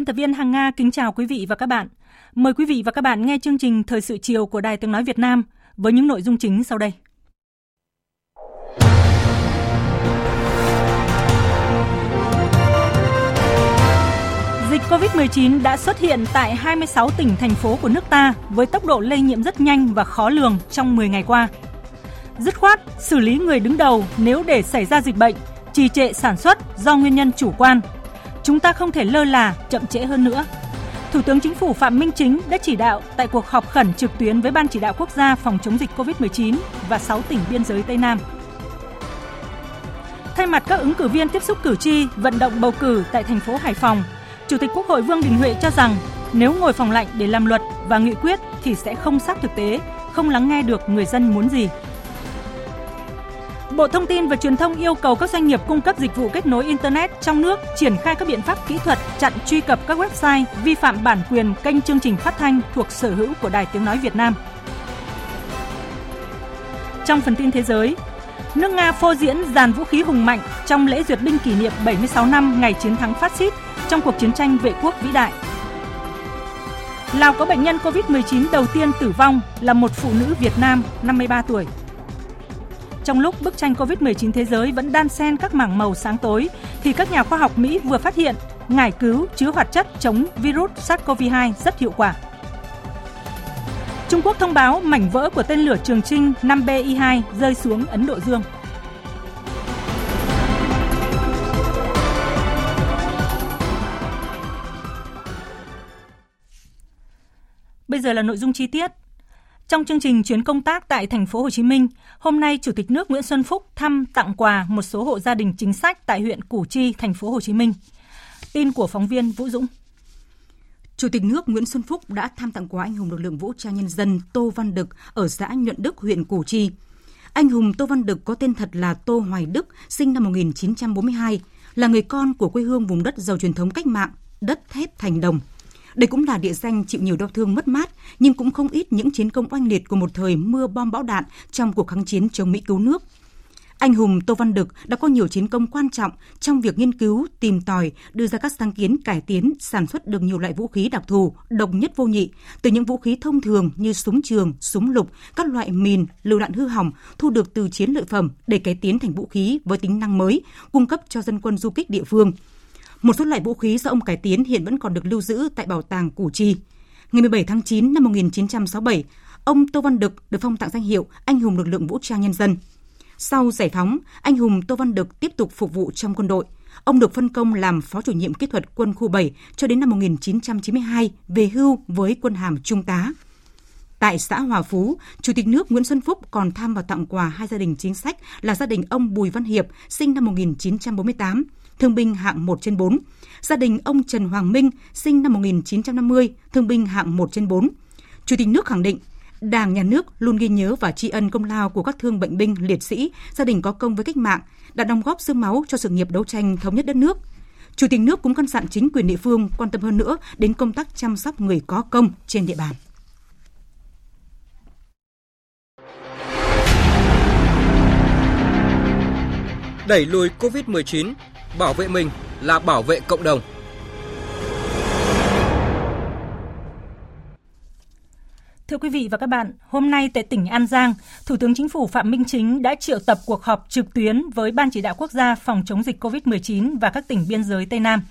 Biên tập viên Hằng Nga kính chào quý vị và các bạn. Mời quý vị và các bạn nghe chương trình Thời sự chiều của Đài Tiếng Nói Việt Nam với những nội dung chính sau đây. Dịch COVID-19 đã xuất hiện tại 26 tỉnh, thành phố của nước ta với tốc độ lây nhiễm rất nhanh và khó lường trong 10 ngày qua. Dứt khoát, xử lý người đứng đầu nếu để xảy ra dịch bệnh, trì trệ sản xuất do nguyên nhân chủ quan, Chúng ta không thể lơ là, chậm trễ hơn nữa. Thủ tướng Chính phủ Phạm Minh Chính đã chỉ đạo tại cuộc họp khẩn trực tuyến với Ban chỉ đạo quốc gia phòng chống dịch COVID-19 và 6 tỉnh biên giới Tây Nam. Thay mặt các ứng cử viên tiếp xúc cử tri vận động bầu cử tại thành phố Hải Phòng, Chủ tịch Quốc hội Vương Đình Huệ cho rằng nếu ngồi phòng lạnh để làm luật và nghị quyết thì sẽ không sát thực tế, không lắng nghe được người dân muốn gì. Bộ Thông tin và Truyền thông yêu cầu các doanh nghiệp cung cấp dịch vụ kết nối Internet trong nước triển khai các biện pháp kỹ thuật chặn truy cập các website vi phạm bản quyền kênh chương trình phát thanh thuộc sở hữu của Đài Tiếng Nói Việt Nam. Trong phần tin thế giới, nước Nga phô diễn dàn vũ khí hùng mạnh trong lễ duyệt binh kỷ niệm 76 năm ngày chiến thắng phát xít trong cuộc chiến tranh vệ quốc vĩ đại. Lào có bệnh nhân COVID-19 đầu tiên tử vong là một phụ nữ Việt Nam 53 tuổi. Trong lúc bức tranh COVID-19 thế giới vẫn đan xen các mảng màu sáng tối, thì các nhà khoa học Mỹ vừa phát hiện ngải cứu chứa hoạt chất chống virus SARS-CoV-2 rất hiệu quả. Trung Quốc thông báo mảnh vỡ của tên lửa Trường Trinh 5BI2 rơi xuống Ấn Độ Dương. Bây giờ là nội dung chi tiết. Trong chương trình chuyến công tác tại thành phố Hồ Chí Minh, hôm nay Chủ tịch nước Nguyễn Xuân Phúc thăm tặng quà một số hộ gia đình chính sách tại huyện Củ Chi, thành phố Hồ Chí Minh. Tin của phóng viên Vũ Dũng. Chủ tịch nước Nguyễn Xuân Phúc đã thăm tặng quà anh hùng lực lượng vũ trang nhân dân Tô Văn Đực ở xã Nhuận Đức, huyện Củ Chi. Anh hùng Tô Văn Đực có tên thật là Tô Hoài Đức, sinh năm 1942, là người con của quê hương vùng đất giàu truyền thống cách mạng, đất thép thành đồng – đây cũng là địa danh chịu nhiều đau thương mất mát, nhưng cũng không ít những chiến công oanh liệt của một thời mưa bom bão đạn trong cuộc kháng chiến chống Mỹ cứu nước. Anh hùng Tô Văn Đực đã có nhiều chiến công quan trọng trong việc nghiên cứu, tìm tòi, đưa ra các sáng kiến cải tiến, sản xuất được nhiều loại vũ khí đặc thù, độc nhất vô nhị, từ những vũ khí thông thường như súng trường, súng lục, các loại mìn, lựu đạn hư hỏng thu được từ chiến lợi phẩm để cải tiến thành vũ khí với tính năng mới, cung cấp cho dân quân du kích địa phương – một số loại vũ khí do ông cải tiến hiện vẫn còn được lưu giữ tại bảo tàng Củ Chi. Ngày 17 tháng 9 năm 1967, ông Tô Văn Đực được phong tặng danh hiệu Anh hùng lực lượng vũ trang nhân dân. Sau giải phóng, anh hùng Tô Văn Đực tiếp tục phục vụ trong quân đội. Ông được phân công làm phó chủ nhiệm kỹ thuật quân khu 7 cho đến năm 1992 về hưu với quân hàm trung tá. Tại xã Hòa Phú, Chủ tịch nước Nguyễn Xuân Phúc còn thăm và tặng quà hai gia đình chính sách là gia đình ông Bùi Văn Hiệp, sinh năm 1948, thương binh hạng 1 trên 4. Gia đình ông Trần Hoàng Minh, sinh năm 1950, thương binh hạng 1 trên 4. Chủ tịch nước khẳng định, Đảng, Nhà nước luôn ghi nhớ và tri ân công lao của các thương bệnh binh, liệt sĩ, gia đình có công với cách mạng, đã đóng góp xương máu cho sự nghiệp đấu tranh thống nhất đất nước. Chủ tịch nước cũng căn dặn chính quyền địa phương quan tâm hơn nữa đến công tác chăm sóc người có công trên địa bàn. Đẩy lùi COVID-19 bảo vệ mình là bảo vệ cộng đồng. Thưa quý vị và các bạn, hôm nay tại tỉnh An Giang, Thủ tướng Chính phủ Phạm Minh Chính đã triệu tập cuộc họp trực tuyến với Ban chỉ đạo quốc gia phòng chống dịch COVID-19 và các tỉnh biên giới Tây Nam.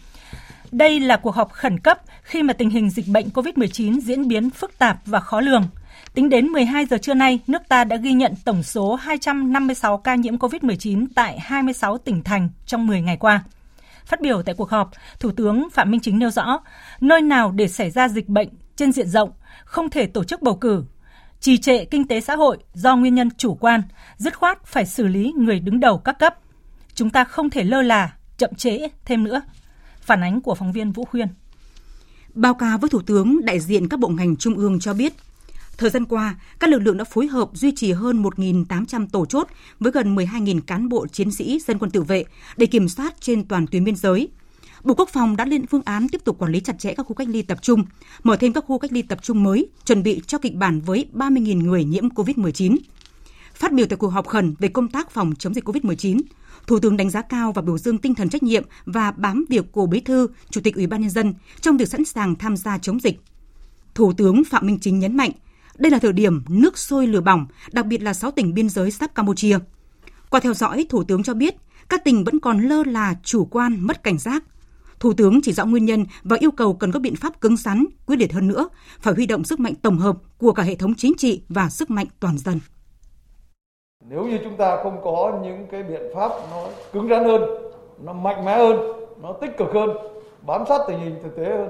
Đây là cuộc họp khẩn cấp khi mà tình hình dịch bệnh COVID-19 diễn biến phức tạp và khó lường. Tính đến 12 giờ trưa nay, nước ta đã ghi nhận tổng số 256 ca nhiễm COVID-19 tại 26 tỉnh thành trong 10 ngày qua. Phát biểu tại cuộc họp, Thủ tướng Phạm Minh Chính nêu rõ, nơi nào để xảy ra dịch bệnh trên diện rộng, không thể tổ chức bầu cử, trì trệ kinh tế xã hội do nguyên nhân chủ quan, dứt khoát phải xử lý người đứng đầu các cấp. Chúng ta không thể lơ là, chậm trễ thêm nữa. Phản ánh của phóng viên Vũ Khuyên. Báo cáo với Thủ tướng, đại diện các bộ ngành trung ương cho biết, thời gian qua, các lực lượng đã phối hợp duy trì hơn 1.800 tổ chốt với gần 12.000 cán bộ chiến sĩ dân quân tự vệ để kiểm soát trên toàn tuyến biên giới. Bộ Quốc phòng đã lên phương án tiếp tục quản lý chặt chẽ các khu cách ly tập trung, mở thêm các khu cách ly tập trung mới, chuẩn bị cho kịch bản với 30.000 người nhiễm COVID-19. Phát biểu tại cuộc họp khẩn về công tác phòng chống dịch COVID-19, Thủ tướng đánh giá cao và biểu dương tinh thần trách nhiệm và bám việc của Bí thư, Chủ tịch Ủy ban nhân dân trong việc sẵn sàng tham gia chống dịch. Thủ tướng Phạm Minh Chính nhấn mạnh, đây là thời điểm nước sôi lửa bỏng, đặc biệt là 6 tỉnh biên giới sắp Campuchia. Qua theo dõi, Thủ tướng cho biết các tỉnh vẫn còn lơ là chủ quan, mất cảnh giác. Thủ tướng chỉ rõ nguyên nhân và yêu cầu cần có biện pháp cứng rắn, quyết liệt hơn nữa, phải huy động sức mạnh tổng hợp của cả hệ thống chính trị và sức mạnh toàn dân. Nếu như chúng ta không có những cái biện pháp nó cứng rắn hơn, nó mạnh mẽ hơn, nó tích cực hơn, bám sát tình hình thực tế hơn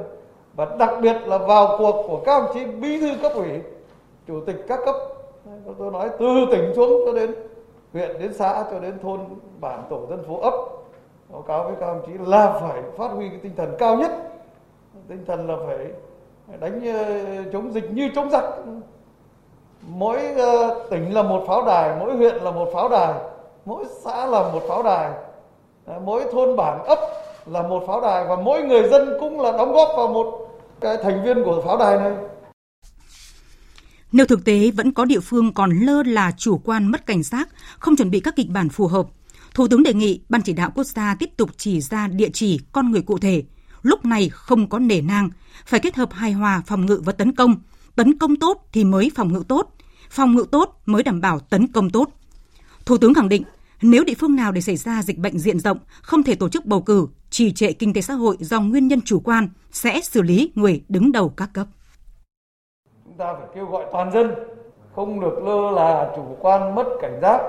và đặc biệt là vào cuộc của các ông chí bí thư cấp ủy, chủ tịch các cấp, tôi nói từ tỉnh xuống cho đến huyện đến xã cho đến thôn bản tổ dân phố ấp. Báo cáo với các ông chí là phải phát huy cái tinh thần cao nhất. Tinh thần là phải đánh ờ, chống dịch như chống giặc. Mỗi ờ, tỉnh là một pháo đài mỗi huyện là một pháo đài mỗi xã là một pháo đài ờ, mỗi thôn bản ấp là một pháo đài và mỗi người dân cũng là đóng góp vào một cái thành viên của pháo đài này nếu thực tế vẫn có địa phương còn lơ là chủ quan mất cảnh giác, không chuẩn bị các kịch bản phù hợp, Thủ tướng đề nghị Ban chỉ đạo quốc gia tiếp tục chỉ ra địa chỉ con người cụ thể. Lúc này không có nể nang, phải kết hợp hài hòa phòng ngự và tấn công. Tấn công tốt thì mới phòng ngự tốt, phòng ngự tốt mới đảm bảo tấn công tốt. Thủ tướng khẳng định, nếu địa phương nào để xảy ra dịch bệnh diện rộng, không thể tổ chức bầu cử, trì trệ kinh tế xã hội do nguyên nhân chủ quan, sẽ xử lý người đứng đầu các cấp. Ta phải kêu gọi toàn dân, không được lơ là chủ quan mất cảnh giác,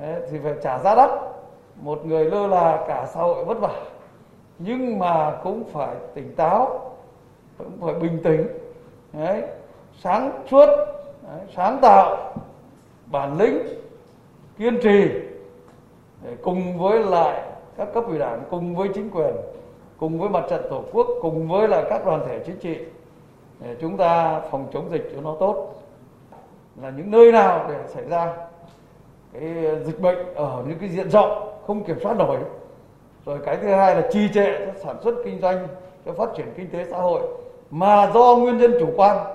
Đấy, thì phải trả giá đắt. Một người lơ là cả xã hội vất vả nhưng mà cũng phải tỉnh táo cũng phải bình tĩnh. Đấy, sáng suốt Đấy, sáng tạo bản lĩnh kiên trì để cùng với lại các cấp ủy đảng cùng với chính quyền cùng với mặt trận tổ quốc cùng với lại các đoàn thể chính trị để chúng ta phòng chống dịch cho nó tốt. Là những nơi nào để xảy ra cái dịch bệnh ở những cái diện rộng không kiểm soát nổi. Rồi cái thứ hai là trì trệ cho sản xuất kinh doanh cho phát triển kinh tế xã hội. Mà do nguyên nhân chủ quan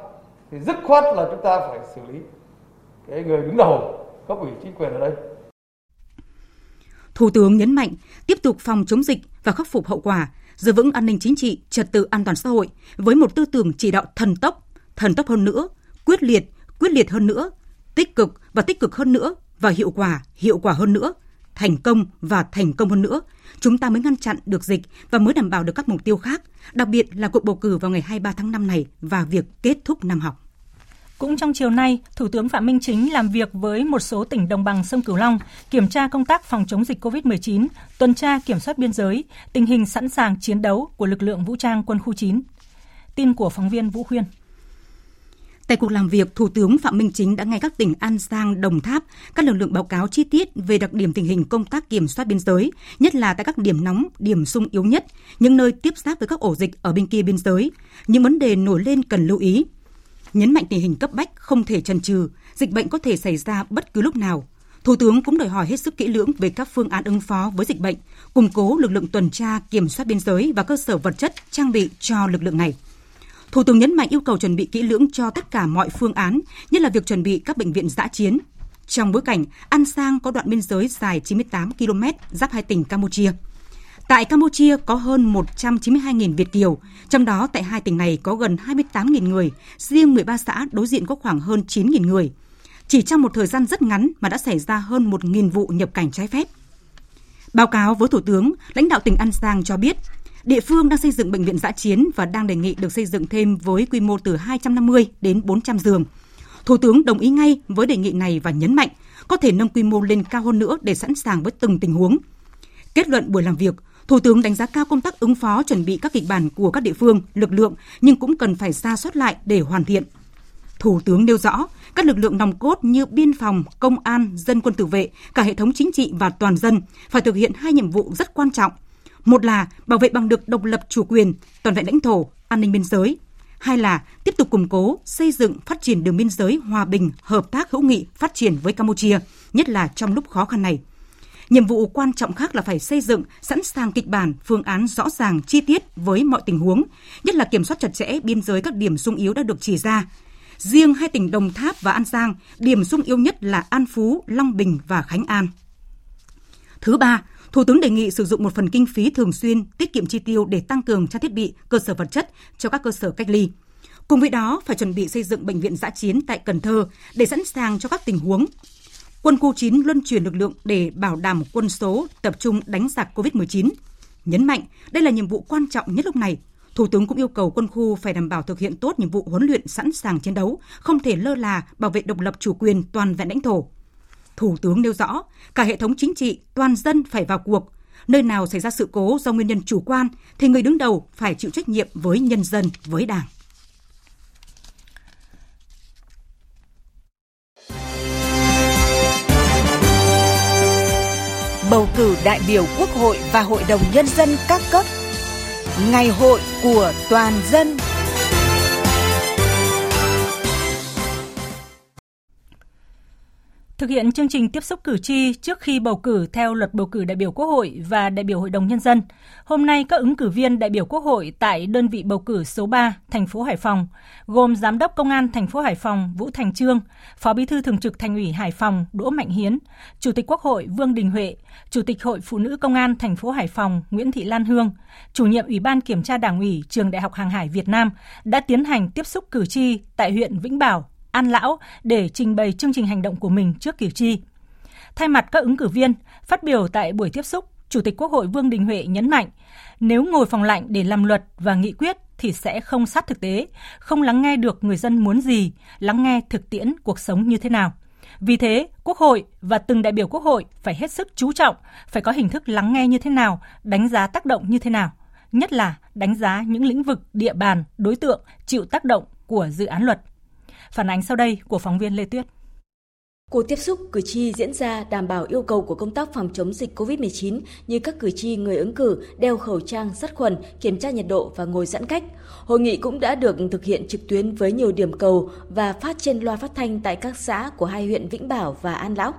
thì dứt khoát là chúng ta phải xử lý cái người đứng đầu cấp ủy chính quyền ở đây. Thủ tướng nhấn mạnh tiếp tục phòng chống dịch và khắc phục hậu quả, giữ vững an ninh chính trị, trật tự an toàn xã hội với một tư tưởng chỉ đạo thần tốc, thần tốc hơn nữa, quyết liệt, quyết liệt hơn nữa, tích cực và tích cực hơn nữa và hiệu quả, hiệu quả hơn nữa, thành công và thành công hơn nữa, chúng ta mới ngăn chặn được dịch và mới đảm bảo được các mục tiêu khác, đặc biệt là cuộc bầu cử vào ngày 23 tháng 5 này và việc kết thúc năm học. Cũng trong chiều nay, Thủ tướng Phạm Minh Chính làm việc với một số tỉnh đồng bằng sông Cửu Long, kiểm tra công tác phòng chống dịch COVID-19, tuần tra kiểm soát biên giới, tình hình sẵn sàng chiến đấu của lực lượng vũ trang quân khu 9. Tin của phóng viên Vũ Khuyên. Tại cuộc làm việc, Thủ tướng Phạm Minh Chính đã nghe các tỉnh An Giang, Đồng Tháp, các lực lượng báo cáo chi tiết về đặc điểm tình hình công tác kiểm soát biên giới, nhất là tại các điểm nóng, điểm sung yếu nhất, những nơi tiếp giáp với các ổ dịch ở bên kia biên giới, những vấn đề nổi lên cần lưu ý. Nhấn mạnh tình hình cấp bách không thể chần chừ, dịch bệnh có thể xảy ra bất cứ lúc nào. Thủ tướng cũng đòi hỏi hết sức kỹ lưỡng về các phương án ứng phó với dịch bệnh, củng cố lực lượng tuần tra, kiểm soát biên giới và cơ sở vật chất trang bị cho lực lượng này. Thủ tướng nhấn mạnh yêu cầu chuẩn bị kỹ lưỡng cho tất cả mọi phương án, nhất là việc chuẩn bị các bệnh viện giã chiến. Trong bối cảnh An Sang có đoạn biên giới dài 98 km giáp hai tỉnh Campuchia. Tại Campuchia có hơn 192.000 Việt Kiều, trong đó tại hai tỉnh này có gần 28.000 người, riêng 13 xã đối diện có khoảng hơn 9.000 người. Chỉ trong một thời gian rất ngắn mà đã xảy ra hơn 1.000 vụ nhập cảnh trái phép. Báo cáo với Thủ tướng, lãnh đạo tỉnh An Giang cho biết, Địa phương đang xây dựng bệnh viện giã chiến và đang đề nghị được xây dựng thêm với quy mô từ 250 đến 400 giường. Thủ tướng đồng ý ngay với đề nghị này và nhấn mạnh có thể nâng quy mô lên cao hơn nữa để sẵn sàng với từng tình huống. Kết luận buổi làm việc, Thủ tướng đánh giá cao công tác ứng phó chuẩn bị các kịch bản của các địa phương, lực lượng nhưng cũng cần phải ra soát lại để hoàn thiện. Thủ tướng nêu rõ, các lực lượng nòng cốt như biên phòng, công an, dân quân tự vệ, cả hệ thống chính trị và toàn dân phải thực hiện hai nhiệm vụ rất quan trọng. Một là bảo vệ bằng được độc lập chủ quyền, toàn vẹn lãnh thổ, an ninh biên giới. Hai là tiếp tục củng cố, xây dựng, phát triển đường biên giới hòa bình, hợp tác hữu nghị, phát triển với Campuchia, nhất là trong lúc khó khăn này. Nhiệm vụ quan trọng khác là phải xây dựng sẵn sàng kịch bản, phương án rõ ràng, chi tiết với mọi tình huống, nhất là kiểm soát chặt chẽ biên giới các điểm sung yếu đã được chỉ ra, Riêng hai tỉnh Đồng Tháp và An Giang, điểm sung yếu nhất là An Phú, Long Bình và Khánh An. Thứ ba, Thủ tướng đề nghị sử dụng một phần kinh phí thường xuyên, tiết kiệm chi tiêu để tăng cường trang thiết bị, cơ sở vật chất cho các cơ sở cách ly. Cùng với đó, phải chuẩn bị xây dựng bệnh viện giã chiến tại Cần Thơ để sẵn sàng cho các tình huống. Quân khu 9 luân chuyển lực lượng để bảo đảm quân số tập trung đánh giặc COVID-19. Nhấn mạnh, đây là nhiệm vụ quan trọng nhất lúc này, Thủ tướng cũng yêu cầu quân khu phải đảm bảo thực hiện tốt nhiệm vụ huấn luyện sẵn sàng chiến đấu, không thể lơ là bảo vệ độc lập chủ quyền toàn vẹn lãnh thổ. Thủ tướng nêu rõ, cả hệ thống chính trị, toàn dân phải vào cuộc. Nơi nào xảy ra sự cố do nguyên nhân chủ quan thì người đứng đầu phải chịu trách nhiệm với nhân dân, với Đảng. Bầu cử đại biểu Quốc hội và Hội đồng Nhân dân các cấp Ngày hội của toàn dân. Thực hiện chương trình tiếp xúc cử tri trước khi bầu cử theo luật bầu cử đại biểu Quốc hội và đại biểu Hội đồng Nhân dân, hôm nay các ứng cử viên đại biểu Quốc hội tại đơn vị bầu cử số 3, thành phố Hải Phòng, gồm Giám đốc Công an thành phố Hải Phòng Vũ Thành Trương, Phó Bí thư Thường trực Thành ủy Hải Phòng Đỗ Mạnh Hiến, Chủ tịch Quốc hội Vương Đình Huệ, Chủ tịch Hội Phụ nữ Công an thành phố Hải Phòng Nguyễn Thị Lan Hương, Chủ nhiệm Ủy ban Kiểm tra Đảng ủy Trường Đại học Hàng hải Việt Nam đã tiến hành tiếp xúc cử tri tại huyện Vĩnh Bảo, An Lão để trình bày chương trình hành động của mình trước cử tri. Thay mặt các ứng cử viên, phát biểu tại buổi tiếp xúc, Chủ tịch Quốc hội Vương Đình Huệ nhấn mạnh, nếu ngồi phòng lạnh để làm luật và nghị quyết thì sẽ không sát thực tế, không lắng nghe được người dân muốn gì, lắng nghe thực tiễn cuộc sống như thế nào. Vì thế, Quốc hội và từng đại biểu Quốc hội phải hết sức chú trọng, phải có hình thức lắng nghe như thế nào, đánh giá tác động như thế nào, nhất là đánh giá những lĩnh vực, địa bàn, đối tượng chịu tác động của dự án luật. Phản ánh sau đây của phóng viên Lê Tuyết. Cuộc tiếp xúc cử tri diễn ra đảm bảo yêu cầu của công tác phòng chống dịch COVID-19 như các cử tri người ứng cử đeo khẩu trang, sát khuẩn, kiểm tra nhiệt độ và ngồi giãn cách. Hội nghị cũng đã được thực hiện trực tuyến với nhiều điểm cầu và phát trên loa phát thanh tại các xã của hai huyện Vĩnh Bảo và An Lão.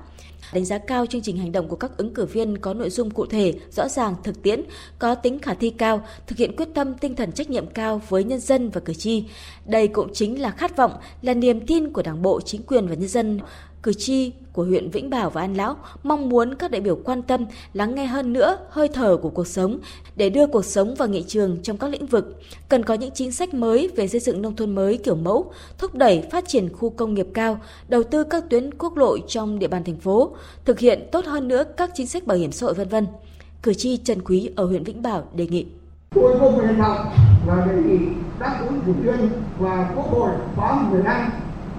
Đánh giá cao chương trình hành động của các ứng cử viên có nội dung cụ thể, rõ ràng, thực tiễn, có tính khả thi cao, thực hiện quyết tâm tinh thần trách nhiệm cao với nhân dân và cử tri. Đây cũng chính là khát vọng, là niềm tin của Đảng bộ, chính quyền và nhân dân cử tri của huyện Vĩnh Bảo và An Lão mong muốn các đại biểu quan tâm, lắng nghe hơn nữa hơi thở của cuộc sống để đưa cuộc sống vào nghị trường trong các lĩnh vực. Cần có những chính sách mới về xây dựng nông thôn mới kiểu mẫu, thúc đẩy phát triển khu công nghiệp cao, đầu tư các tuyến quốc lộ trong địa bàn thành phố, thực hiện tốt hơn nữa các chính sách bảo hiểm xã hội vân vân. Cử tri Trần Quý ở huyện Vĩnh Bảo đề nghị. Tôi vô cùng hân hạnh và đề nghị các ủy chủ viên và Quốc hội khóa 15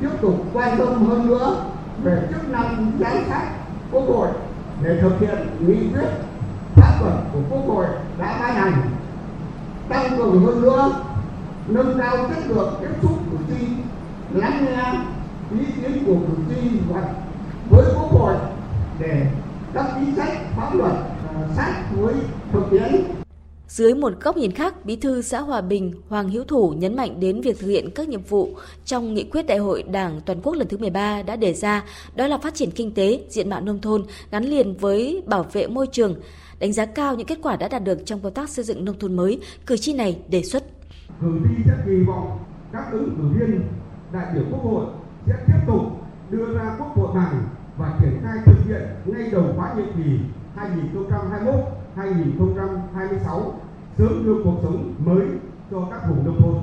tiếp tục quan tâm hơn nữa về chức năng giám sát quốc hội để thực hiện nghị quyết pháp luật của quốc hội đã ban hành. Tăng cường hơn nữa, nâng cao chất lượng tiếp xúc cử tri, lắng nghe ý kiến của cử tri và với quốc hội để các chính sách pháp luật ờ, sát với thực tiễn dưới một góc nhìn khác, Bí thư xã Hòa Bình Hoàng Hiếu Thủ nhấn mạnh đến việc thực hiện các nhiệm vụ trong nghị quyết Đại hội Đảng toàn quốc lần thứ 13 đã đề ra, đó là phát triển kinh tế, diện mạo nông thôn gắn liền với bảo vệ môi trường. Đánh giá cao những kết quả đã đạt được trong công tác xây dựng nông thôn mới, cử tri này đề xuất. Cử tri rất kỳ vọng các ứng cử viên đại biểu Quốc hội sẽ tiếp tục đưa ra quốc hội bằng và triển khai thực hiện ngay đầu khóa nhiệm kỳ 2021-2026 sớm đưa cuộc sống mới cho các vùng nông thôn.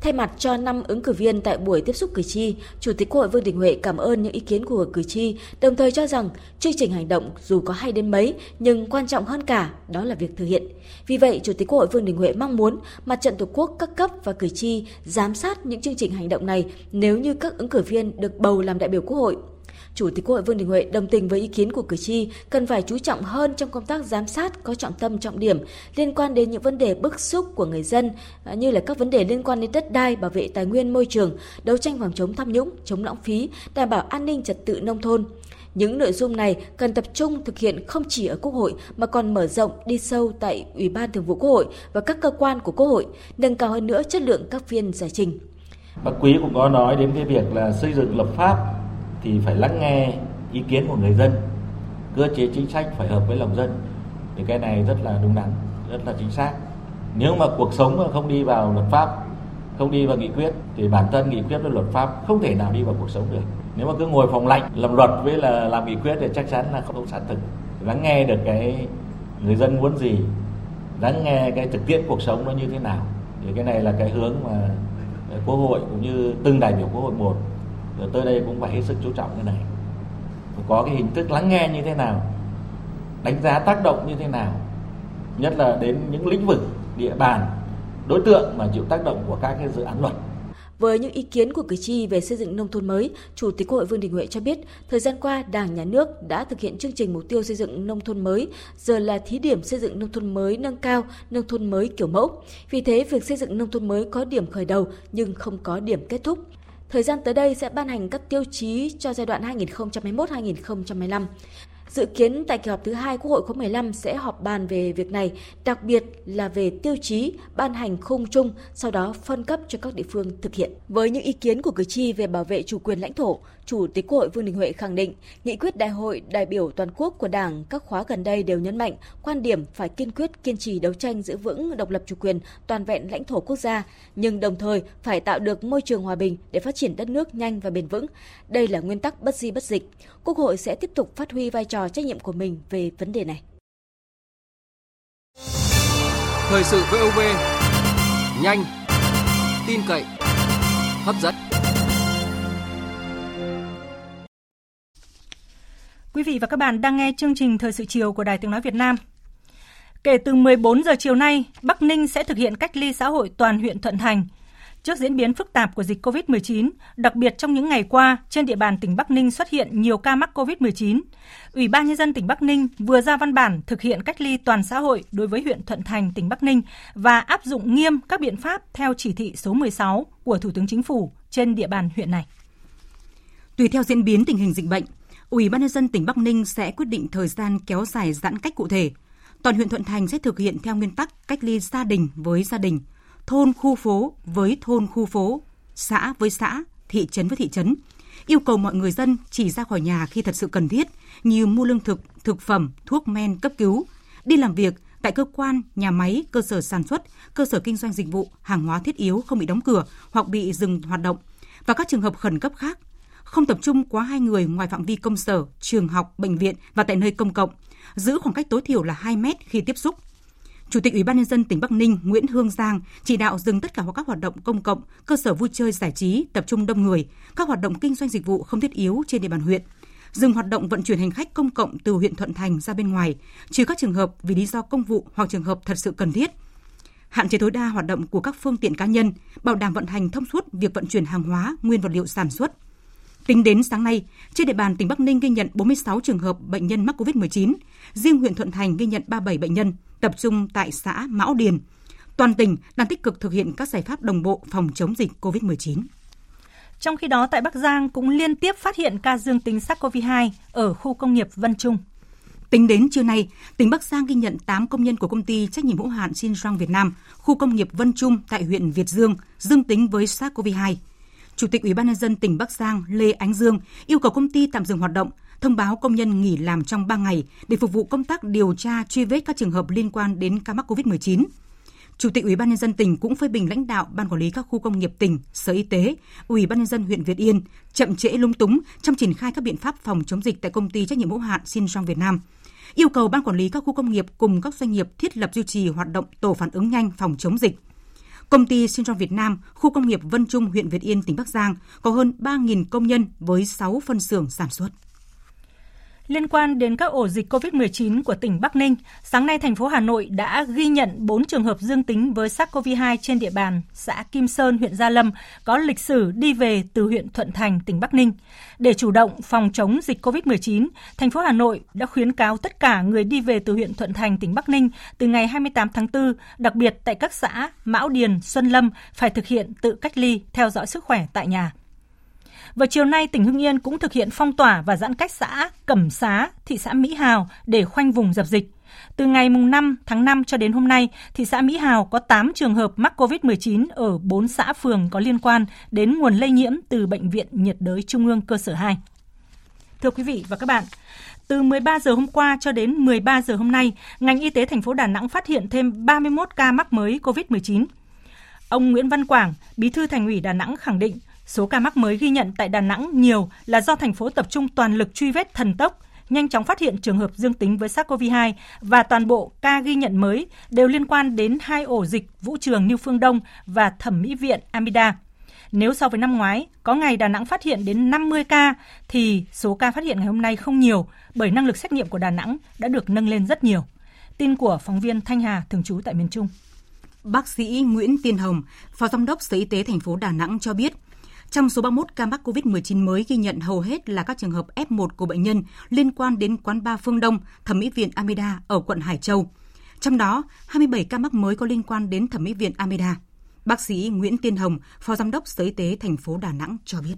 Thay mặt cho năm ứng cử viên tại buổi tiếp xúc cử tri, Chủ tịch Quốc hội Vương Đình Huệ cảm ơn những ý kiến của cử tri, đồng thời cho rằng chương trình hành động dù có hay đến mấy nhưng quan trọng hơn cả đó là việc thực hiện. Vì vậy, Chủ tịch Quốc hội Vương Đình Huệ mong muốn mặt trận Tổ quốc các cấp và cử tri giám sát những chương trình hành động này nếu như các ứng cử viên được bầu làm đại biểu Quốc hội. Chủ tịch Quốc hội Vương Đình Huệ đồng tình với ý kiến của cử tri cần phải chú trọng hơn trong công tác giám sát có trọng tâm trọng điểm liên quan đến những vấn đề bức xúc của người dân à, như là các vấn đề liên quan đến đất đai, bảo vệ tài nguyên môi trường, đấu tranh phòng chống tham nhũng, chống lãng phí, đảm bảo an ninh trật tự nông thôn. Những nội dung này cần tập trung thực hiện không chỉ ở Quốc hội mà còn mở rộng đi sâu tại Ủy ban Thường vụ Quốc hội và các cơ quan của Quốc hội, nâng cao hơn nữa chất lượng các phiên giải trình. Bác Quý cũng có nói đến cái việc là xây dựng lập pháp thì phải lắng nghe ý kiến của người dân. Cơ chế chính sách phải hợp với lòng dân. Thì cái này rất là đúng đắn, rất là chính xác. Nếu mà cuộc sống mà không đi vào luật pháp, không đi vào nghị quyết, thì bản thân nghị quyết với luật pháp không thể nào đi vào cuộc sống được. Nếu mà cứ ngồi phòng lạnh, làm luật với là làm nghị quyết thì chắc chắn là không sát thực. Lắng nghe được cái người dân muốn gì, lắng nghe cái thực tiễn cuộc sống nó như thế nào, thì cái này là cái hướng mà quốc hội cũng như từng đại biểu quốc hội một rồi tới đây cũng phải hết sức chú trọng cái này có cái hình thức lắng nghe như thế nào đánh giá tác động như thế nào nhất là đến những lĩnh vực địa bàn đối tượng mà chịu tác động của các cái dự án luật với những ý kiến của cử tri về xây dựng nông thôn mới, Chủ tịch Quốc hội Vương Đình Huệ cho biết, thời gian qua Đảng, Nhà nước đã thực hiện chương trình mục tiêu xây dựng nông thôn mới, giờ là thí điểm xây dựng nông thôn mới nâng cao, nông thôn mới kiểu mẫu. Vì thế, việc xây dựng nông thôn mới có điểm khởi đầu nhưng không có điểm kết thúc. Thời gian tới đây sẽ ban hành các tiêu chí cho giai đoạn 2021-2025. Dự kiến tại kỳ họp thứ hai Quốc hội khóa 15 sẽ họp bàn về việc này, đặc biệt là về tiêu chí ban hành khung chung, sau đó phân cấp cho các địa phương thực hiện. Với những ý kiến của cử tri về bảo vệ chủ quyền lãnh thổ, Chủ tịch Quốc hội Vương Đình Huệ khẳng định, nghị quyết đại hội đại biểu toàn quốc của Đảng các khóa gần đây đều nhấn mạnh quan điểm phải kiên quyết kiên trì đấu tranh giữ vững độc lập chủ quyền, toàn vẹn lãnh thổ quốc gia, nhưng đồng thời phải tạo được môi trường hòa bình để phát triển đất nước nhanh và bền vững. Đây là nguyên tắc bất di bất dịch. Quốc hội sẽ tiếp tục phát huy vai trò trách nhiệm của mình về vấn đề này. Thời sự VOV nhanh, tin cậy, hấp dẫn. Quý vị và các bạn đang nghe chương trình Thời sự chiều của Đài Tiếng Nói Việt Nam. Kể từ 14 giờ chiều nay, Bắc Ninh sẽ thực hiện cách ly xã hội toàn huyện Thuận Thành. Trước diễn biến phức tạp của dịch COVID-19, đặc biệt trong những ngày qua, trên địa bàn tỉnh Bắc Ninh xuất hiện nhiều ca mắc COVID-19. Ủy ban Nhân dân tỉnh Bắc Ninh vừa ra văn bản thực hiện cách ly toàn xã hội đối với huyện Thuận Thành, tỉnh Bắc Ninh và áp dụng nghiêm các biện pháp theo chỉ thị số 16 của Thủ tướng Chính phủ trên địa bàn huyện này. Tùy theo diễn biến tình hình dịch bệnh, Ủy ban nhân dân tỉnh Bắc Ninh sẽ quyết định thời gian kéo dài giãn cách cụ thể. Toàn huyện Thuận Thành sẽ thực hiện theo nguyên tắc cách ly gia đình với gia đình, thôn khu phố với thôn khu phố, xã với xã, thị trấn với thị trấn. Yêu cầu mọi người dân chỉ ra khỏi nhà khi thật sự cần thiết như mua lương thực, thực phẩm, thuốc men cấp cứu, đi làm việc tại cơ quan, nhà máy, cơ sở sản xuất, cơ sở kinh doanh dịch vụ, hàng hóa thiết yếu không bị đóng cửa hoặc bị dừng hoạt động và các trường hợp khẩn cấp khác không tập trung quá hai người ngoài phạm vi công sở, trường học, bệnh viện và tại nơi công cộng, giữ khoảng cách tối thiểu là 2 mét khi tiếp xúc. Chủ tịch Ủy ban nhân dân tỉnh Bắc Ninh Nguyễn Hương Giang chỉ đạo dừng tất cả các hoạt động công cộng, cơ sở vui chơi giải trí tập trung đông người, các hoạt động kinh doanh dịch vụ không thiết yếu trên địa bàn huyện, dừng hoạt động vận chuyển hành khách công cộng từ huyện Thuận Thành ra bên ngoài, trừ các trường hợp vì lý do công vụ hoặc trường hợp thật sự cần thiết. Hạn chế tối đa hoạt động của các phương tiện cá nhân, bảo đảm vận hành thông suốt việc vận chuyển hàng hóa, nguyên vật liệu sản xuất, Tính đến sáng nay, trên địa bàn tỉnh Bắc Ninh ghi nhận 46 trường hợp bệnh nhân mắc COVID-19, riêng huyện Thuận Thành ghi nhận 37 bệnh nhân, tập trung tại xã Mão Điền. Toàn tỉnh đang tích cực thực hiện các giải pháp đồng bộ phòng chống dịch COVID-19. Trong khi đó, tại Bắc Giang cũng liên tiếp phát hiện ca dương tính SARS-CoV-2 ở khu công nghiệp Vân Trung. Tính đến trưa nay, tỉnh Bắc Giang ghi nhận 8 công nhân của công ty trách nhiệm hữu hạn Shinrong Việt Nam, khu công nghiệp Vân Trung tại huyện Việt Dương dương tính với SARS-CoV-2. Chủ tịch Ủy ban nhân dân tỉnh Bắc Giang Lê Ánh Dương yêu cầu công ty tạm dừng hoạt động, thông báo công nhân nghỉ làm trong 3 ngày để phục vụ công tác điều tra truy vết các trường hợp liên quan đến ca mắc COVID-19. Chủ tịch Ủy ban nhân dân tỉnh cũng phê bình lãnh đạo ban quản lý các khu công nghiệp tỉnh, Sở Y tế, Ủy ban nhân dân huyện Việt Yên chậm trễ lúng túng trong triển khai các biện pháp phòng chống dịch tại công ty trách nhiệm hữu hạn Sinchong Việt Nam. Yêu cầu ban quản lý các khu công nghiệp cùng các doanh nghiệp thiết lập duy trì hoạt động tổ phản ứng nhanh phòng chống dịch Công ty Syntron Việt Nam, khu công nghiệp Vân Trung, huyện Việt Yên, tỉnh Bắc Giang có hơn 3.000 công nhân với 6 phân xưởng sản xuất. Liên quan đến các ổ dịch COVID-19 của tỉnh Bắc Ninh, sáng nay thành phố Hà Nội đã ghi nhận 4 trường hợp dương tính với SARS-CoV-2 trên địa bàn xã Kim Sơn, huyện Gia Lâm có lịch sử đi về từ huyện Thuận Thành, tỉnh Bắc Ninh. Để chủ động phòng chống dịch COVID-19, thành phố Hà Nội đã khuyến cáo tất cả người đi về từ huyện Thuận Thành, tỉnh Bắc Ninh từ ngày 28 tháng 4, đặc biệt tại các xã Mão Điền, Xuân Lâm phải thực hiện tự cách ly, theo dõi sức khỏe tại nhà. Vào chiều nay, tỉnh Hưng Yên cũng thực hiện phong tỏa và giãn cách xã Cẩm Xá, thị xã Mỹ Hào để khoanh vùng dập dịch. Từ ngày 5 tháng 5 cho đến hôm nay, thị xã Mỹ Hào có 8 trường hợp mắc COVID-19 ở 4 xã phường có liên quan đến nguồn lây nhiễm từ Bệnh viện nhiệt đới Trung ương cơ sở 2. Thưa quý vị và các bạn, từ 13 giờ hôm qua cho đến 13 giờ hôm nay, ngành y tế thành phố Đà Nẵng phát hiện thêm 31 ca mắc mới COVID-19. Ông Nguyễn Văn Quảng, Bí thư Thành ủy Đà Nẵng khẳng định Số ca mắc mới ghi nhận tại Đà Nẵng nhiều là do thành phố tập trung toàn lực truy vết thần tốc, nhanh chóng phát hiện trường hợp dương tính với SARS-CoV-2 và toàn bộ ca ghi nhận mới đều liên quan đến hai ổ dịch Vũ trường New Phương Đông và Thẩm mỹ viện Amida. Nếu so với năm ngoái, có ngày Đà Nẵng phát hiện đến 50 ca, thì số ca phát hiện ngày hôm nay không nhiều bởi năng lực xét nghiệm của Đà Nẵng đã được nâng lên rất nhiều. Tin của phóng viên Thanh Hà, thường trú tại miền Trung. Bác sĩ Nguyễn Tiên Hồng, Phó Giám đốc Sở Y tế thành phố Đà Nẵng cho biết, trong số 31 ca mắc COVID-19 mới ghi nhận hầu hết là các trường hợp F1 của bệnh nhân liên quan đến quán bar Phương Đông, thẩm mỹ viện Amida ở quận Hải Châu. Trong đó, 27 ca mắc mới có liên quan đến thẩm mỹ viện Amida. Bác sĩ Nguyễn Tiên Hồng, Phó Giám đốc Sở Y tế thành phố Đà Nẵng cho biết.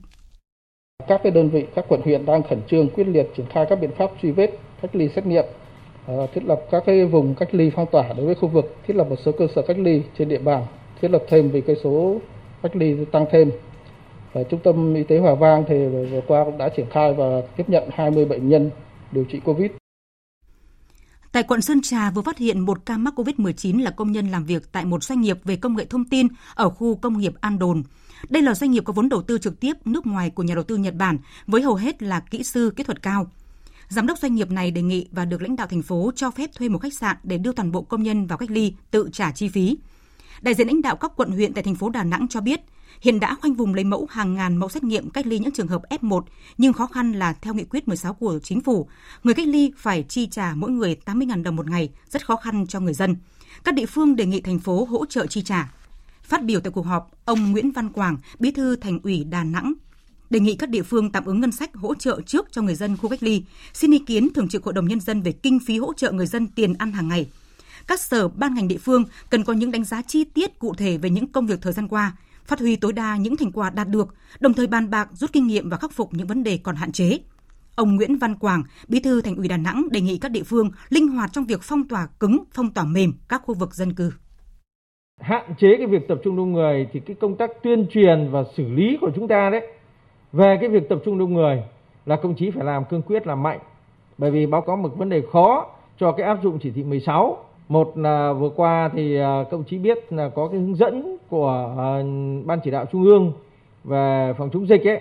Các cái đơn vị, các quận huyện đang khẩn trương quyết liệt triển khai các biện pháp truy vết, cách ly xét nghiệm, ờ, thiết lập các cái vùng cách ly phong tỏa đối với khu vực, thiết lập một số cơ sở cách ly trên địa bàn, thiết lập thêm vì cái số cách ly tăng thêm và trung tâm y tế Hòa Vang thì vừa qua cũng đã triển khai và tiếp nhận 20 bệnh nhân điều trị COVID. Tại quận Sơn Trà vừa phát hiện một ca mắc COVID-19 là công nhân làm việc tại một doanh nghiệp về công nghệ thông tin ở khu công nghiệp An Đồn. Đây là doanh nghiệp có vốn đầu tư trực tiếp nước ngoài của nhà đầu tư Nhật Bản với hầu hết là kỹ sư kỹ thuật cao. Giám đốc doanh nghiệp này đề nghị và được lãnh đạo thành phố cho phép thuê một khách sạn để đưa toàn bộ công nhân vào cách ly, tự trả chi phí. Đại diện lãnh đạo các quận huyện tại thành phố Đà Nẵng cho biết, hiện đã khoanh vùng lấy mẫu hàng ngàn mẫu xét nghiệm cách ly những trường hợp F1, nhưng khó khăn là theo nghị quyết 16 của chính phủ, người cách ly phải chi trả mỗi người 80.000 đồng một ngày, rất khó khăn cho người dân. Các địa phương đề nghị thành phố hỗ trợ chi trả. Phát biểu tại cuộc họp, ông Nguyễn Văn Quảng, Bí thư Thành ủy Đà Nẵng đề nghị các địa phương tạm ứng ngân sách hỗ trợ trước cho người dân khu cách ly, xin ý kiến Thường trực Hội đồng Nhân dân về kinh phí hỗ trợ người dân tiền ăn hàng ngày. Các sở ban ngành địa phương cần có những đánh giá chi tiết cụ thể về những công việc thời gian qua, phát huy tối đa những thành quả đạt được, đồng thời bàn bạc rút kinh nghiệm và khắc phục những vấn đề còn hạn chế. Ông Nguyễn Văn Quảng, Bí thư Thành ủy Đà Nẵng đề nghị các địa phương linh hoạt trong việc phong tỏa cứng, phong tỏa mềm các khu vực dân cư. Hạn chế cái việc tập trung đông người thì cái công tác tuyên truyền và xử lý của chúng ta đấy về cái việc tập trung đông người là công chí phải làm cương quyết làm mạnh. Bởi vì báo cáo một vấn đề khó cho cái áp dụng chỉ thị 16 một là vừa qua thì à, các công chí biết là có cái hướng dẫn của à, ban chỉ đạo trung ương về phòng chống dịch ấy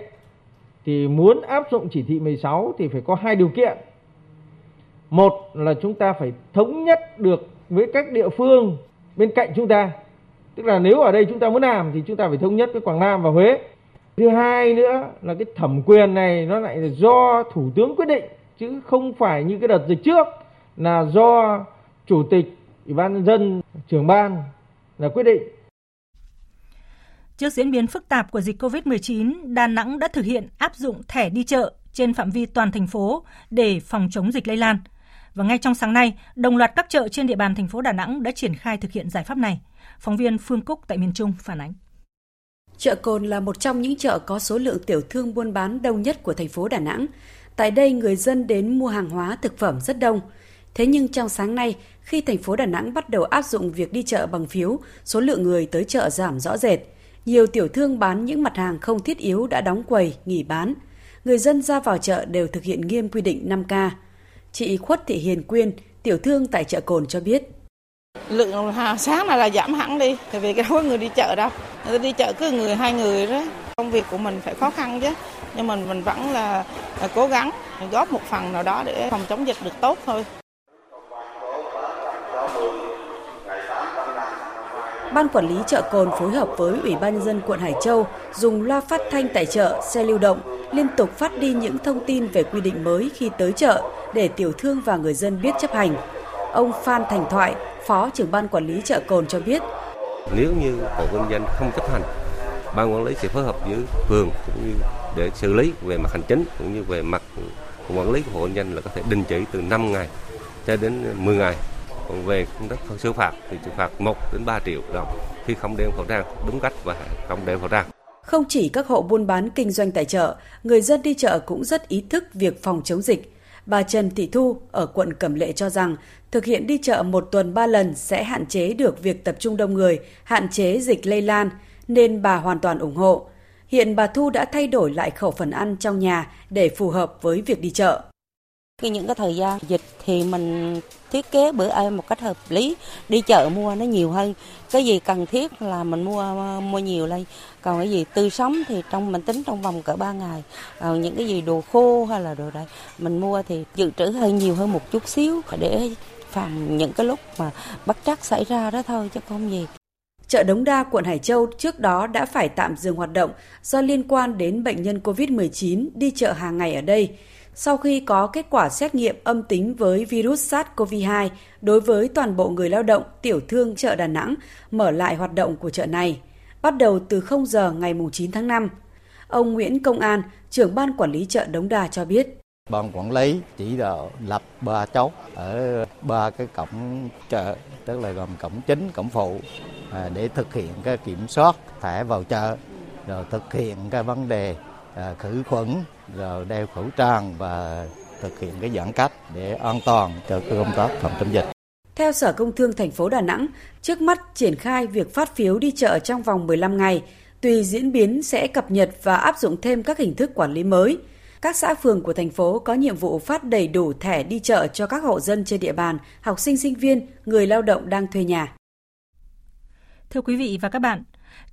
thì muốn áp dụng chỉ thị 16 thì phải có hai điều kiện. Một là chúng ta phải thống nhất được với các địa phương bên cạnh chúng ta. Tức là nếu ở đây chúng ta muốn làm thì chúng ta phải thống nhất với Quảng Nam và Huế. Thứ hai nữa là cái thẩm quyền này nó lại là do thủ tướng quyết định, chứ không phải như cái đợt dịch trước là do chủ tịch ủy ban nhân dân trưởng ban là quyết định Trước diễn biến phức tạp của dịch COVID-19, Đà Nẵng đã thực hiện áp dụng thẻ đi chợ trên phạm vi toàn thành phố để phòng chống dịch lây lan. Và ngay trong sáng nay, đồng loạt các chợ trên địa bàn thành phố Đà Nẵng đã triển khai thực hiện giải pháp này. Phóng viên Phương Cúc tại miền Trung phản ánh. Chợ Cồn là một trong những chợ có số lượng tiểu thương buôn bán đông nhất của thành phố Đà Nẵng. Tại đây, người dân đến mua hàng hóa thực phẩm rất đông. Thế nhưng trong sáng nay, khi thành phố Đà Nẵng bắt đầu áp dụng việc đi chợ bằng phiếu, số lượng người tới chợ giảm rõ rệt. Nhiều tiểu thương bán những mặt hàng không thiết yếu đã đóng quầy, nghỉ bán. Người dân ra vào chợ đều thực hiện nghiêm quy định 5K. Chị Khuất Thị Hiền Quyên, tiểu thương tại chợ Cồn cho biết. Lượng sáng là, là giảm hẳn đi, tại vì cái có người đi chợ đâu. Người đi chợ cứ người hai người đó. Công việc của mình phải khó khăn chứ, nhưng mình mình vẫn là, là cố gắng góp một phần nào đó để phòng chống dịch được tốt thôi. Ban quản lý chợ Cồn phối hợp với Ủy ban nhân dân quận Hải Châu dùng loa phát thanh tại chợ, xe lưu động liên tục phát đi những thông tin về quy định mới khi tới chợ để tiểu thương và người dân biết chấp hành. Ông Phan Thành Thoại, Phó trưởng ban quản lý chợ Cồn cho biết. Nếu như hộ kinh doanh không chấp hành, ban quản lý sẽ phối hợp với phường cũng như để xử lý về mặt hành chính cũng như về mặt quản lý của hộ kinh doanh là có thể đình chỉ từ 5 ngày cho đến 10 ngày. Còn về công tác xử phạt thì xử phạt 1 đến 3 triệu đồng khi không đeo khẩu trang đúng cách và không đeo khẩu trang. Không chỉ các hộ buôn bán kinh doanh tại chợ, người dân đi chợ cũng rất ý thức việc phòng chống dịch. Bà Trần Thị Thu ở quận Cẩm Lệ cho rằng thực hiện đi chợ một tuần ba lần sẽ hạn chế được việc tập trung đông người, hạn chế dịch lây lan, nên bà hoàn toàn ủng hộ. Hiện bà Thu đã thay đổi lại khẩu phần ăn trong nhà để phù hợp với việc đi chợ. Khi những cái thời gian dịch thì mình thiết kế bữa ăn một cách hợp lý, đi chợ mua nó nhiều hơn. Cái gì cần thiết là mình mua mua nhiều lên. Còn cái gì tươi sống thì trong mình tính trong vòng cỡ 3 ngày. Còn những cái gì đồ khô hay là đồ đấy mình mua thì dự trữ hơi nhiều hơn một chút xíu để phòng những cái lúc mà bất trắc xảy ra đó thôi chứ không gì. Chợ Đống Đa, quận Hải Châu trước đó đã phải tạm dừng hoạt động do liên quan đến bệnh nhân COVID-19 đi chợ hàng ngày ở đây. Sau khi có kết quả xét nghiệm âm tính với virus SARS-CoV-2 đối với toàn bộ người lao động tiểu thương chợ Đà Nẵng, mở lại hoạt động của chợ này, bắt đầu từ 0 giờ ngày 9 tháng 5. Ông Nguyễn Công An, trưởng ban quản lý chợ Đống Đa cho biết. Ban quản lý chỉ đạo lập ba chốt ở ba cái cổng chợ, tức là gồm cổng chính, cổng phụ à, để thực hiện cái kiểm soát thẻ vào chợ, rồi thực hiện cái vấn đề à, khử khuẩn, rồi đeo khẩu trang và thực hiện cái giãn cách để an toàn cho cái công tác phòng chống dịch. Theo Sở Công Thương thành phố Đà Nẵng, trước mắt triển khai việc phát phiếu đi chợ trong vòng 15 ngày, tùy diễn biến sẽ cập nhật và áp dụng thêm các hình thức quản lý mới – các xã phường của thành phố có nhiệm vụ phát đầy đủ thẻ đi chợ cho các hộ dân trên địa bàn, học sinh sinh viên, người lao động đang thuê nhà. Thưa quý vị và các bạn,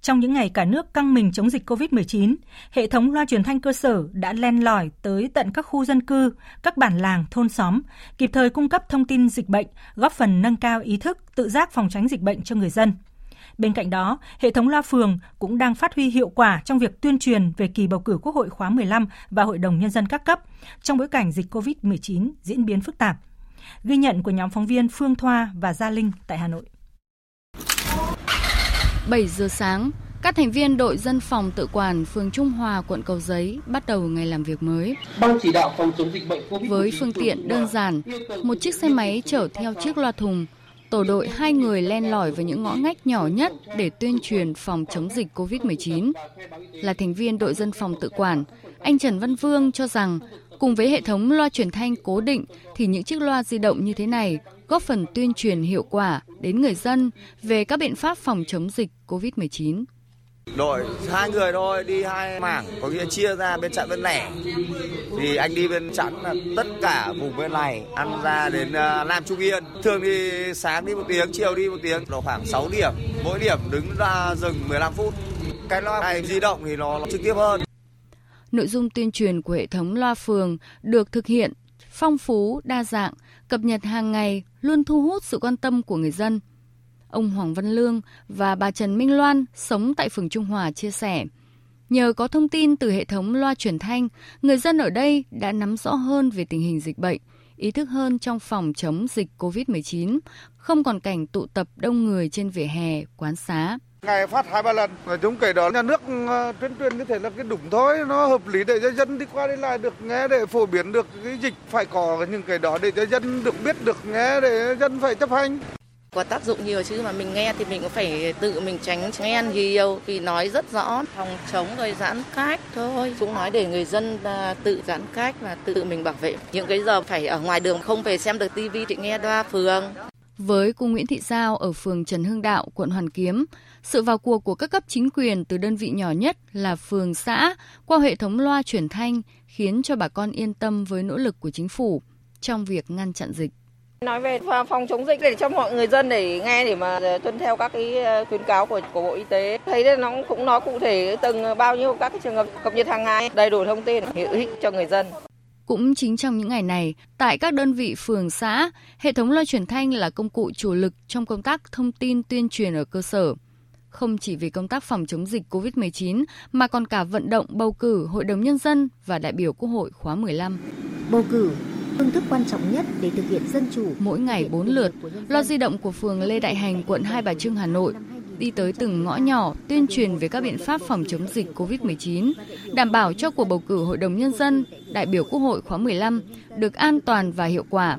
trong những ngày cả nước căng mình chống dịch COVID-19, hệ thống loa truyền thanh cơ sở đã len lỏi tới tận các khu dân cư, các bản làng, thôn xóm, kịp thời cung cấp thông tin dịch bệnh, góp phần nâng cao ý thức tự giác phòng tránh dịch bệnh cho người dân. Bên cạnh đó, hệ thống loa phường cũng đang phát huy hiệu quả trong việc tuyên truyền về kỳ bầu cử Quốc hội khóa 15 và Hội đồng Nhân dân các cấp trong bối cảnh dịch COVID-19 diễn biến phức tạp. Ghi nhận của nhóm phóng viên Phương Thoa và Gia Linh tại Hà Nội. 7 giờ sáng, các thành viên đội dân phòng tự quản phường Trung Hòa, quận Cầu Giấy bắt đầu ngày làm việc mới. Ban chỉ đạo phòng chống dịch bệnh COVID-19 với phương tiện đơn giản, một chiếc xe máy chở theo chiếc loa thùng, tổ đội hai người len lỏi vào những ngõ ngách nhỏ nhất để tuyên truyền phòng chống dịch COVID-19. Là thành viên đội dân phòng tự quản, anh Trần Văn Vương cho rằng cùng với hệ thống loa truyền thanh cố định thì những chiếc loa di động như thế này góp phần tuyên truyền hiệu quả đến người dân về các biện pháp phòng chống dịch COVID-19 đội hai người thôi đi hai mảng có nghĩa chia ra bên trạm bên lẻ. Thì anh đi bên chặn là tất cả vùng bên này ăn ra đến à, uh, Nam Trung Yên. Thường thì sáng đi một tiếng chiều đi một tiếng là khoảng 6 điểm. Mỗi điểm đứng ra dừng 15 phút. Cái loa này di động thì nó trực tiếp hơn. Nội dung tuyên truyền của hệ thống loa phường được thực hiện phong phú, đa dạng, cập nhật hàng ngày, luôn thu hút sự quan tâm của người dân – Ông Hoàng Văn Lương và bà Trần Minh Loan sống tại phường Trung Hòa chia sẻ. Nhờ có thông tin từ hệ thống loa truyền thanh, người dân ở đây đã nắm rõ hơn về tình hình dịch bệnh, ý thức hơn trong phòng chống dịch COVID-19, không còn cảnh tụ tập đông người trên vỉa hè, quán xá. Ngày phát hai ba lần, nói chúng cái đó nhà nước ờ, tuyên truyền như thế là cái đúng thôi, nó hợp lý để cho dân đi qua đi lại được nghe để phổ biến được cái dịch phải có những cái đó để cho dân được biết được nghe để dân phải chấp hành. Có tác dụng nhiều chứ mà mình nghe thì mình cũng phải tự mình tránh nghe nhiều vì nói rất rõ phòng chống rồi giãn cách thôi. Cũng nói để người dân à, tự giãn cách và tự mình bảo vệ. Những cái giờ phải ở ngoài đường không về xem được tivi thì nghe đoa phường. Với cô Nguyễn Thị Giao ở phường Trần Hưng Đạo, quận Hoàn Kiếm, sự vào cuộc của các cấp chính quyền từ đơn vị nhỏ nhất là phường xã qua hệ thống loa truyền thanh khiến cho bà con yên tâm với nỗ lực của chính phủ trong việc ngăn chặn dịch. Nói về phòng chống dịch để cho mọi người dân để nghe để mà tuân theo các cái ờ, khuyến cáo của của Bộ Y tế. Thấy nó cũng nói cụ thể từng bao nhiêu các cái trường hợp cập nhật hàng ngày, đầy đủ thông tin hữu ích cho người dân. Cũng chính trong những ngày này, tại các đơn vị phường xã, hệ thống loa truyền thanh là công cụ chủ lực trong công tác thông tin tuyên truyền ở cơ sở. không chỉ vì công tác phòng chống dịch COVID-19 mà còn cả vận động bầu cử Hội đồng Nhân dân và đại biểu Quốc hội khóa 15. Bầu cử phương thức quan trọng nhất để thực hiện dân chủ. Mỗi ngày 4 lượt, loa di động của phường Lê Đại Hành, quận Hai Bà Trưng, Hà Nội đi tới từng ngõ nhỏ tuyên truyền về các biện pháp phòng chống dịch COVID-19, đảm bảo cho cuộc bầu cử Hội đồng Nhân dân, đại biểu Quốc hội khóa 15 được an toàn và hiệu quả.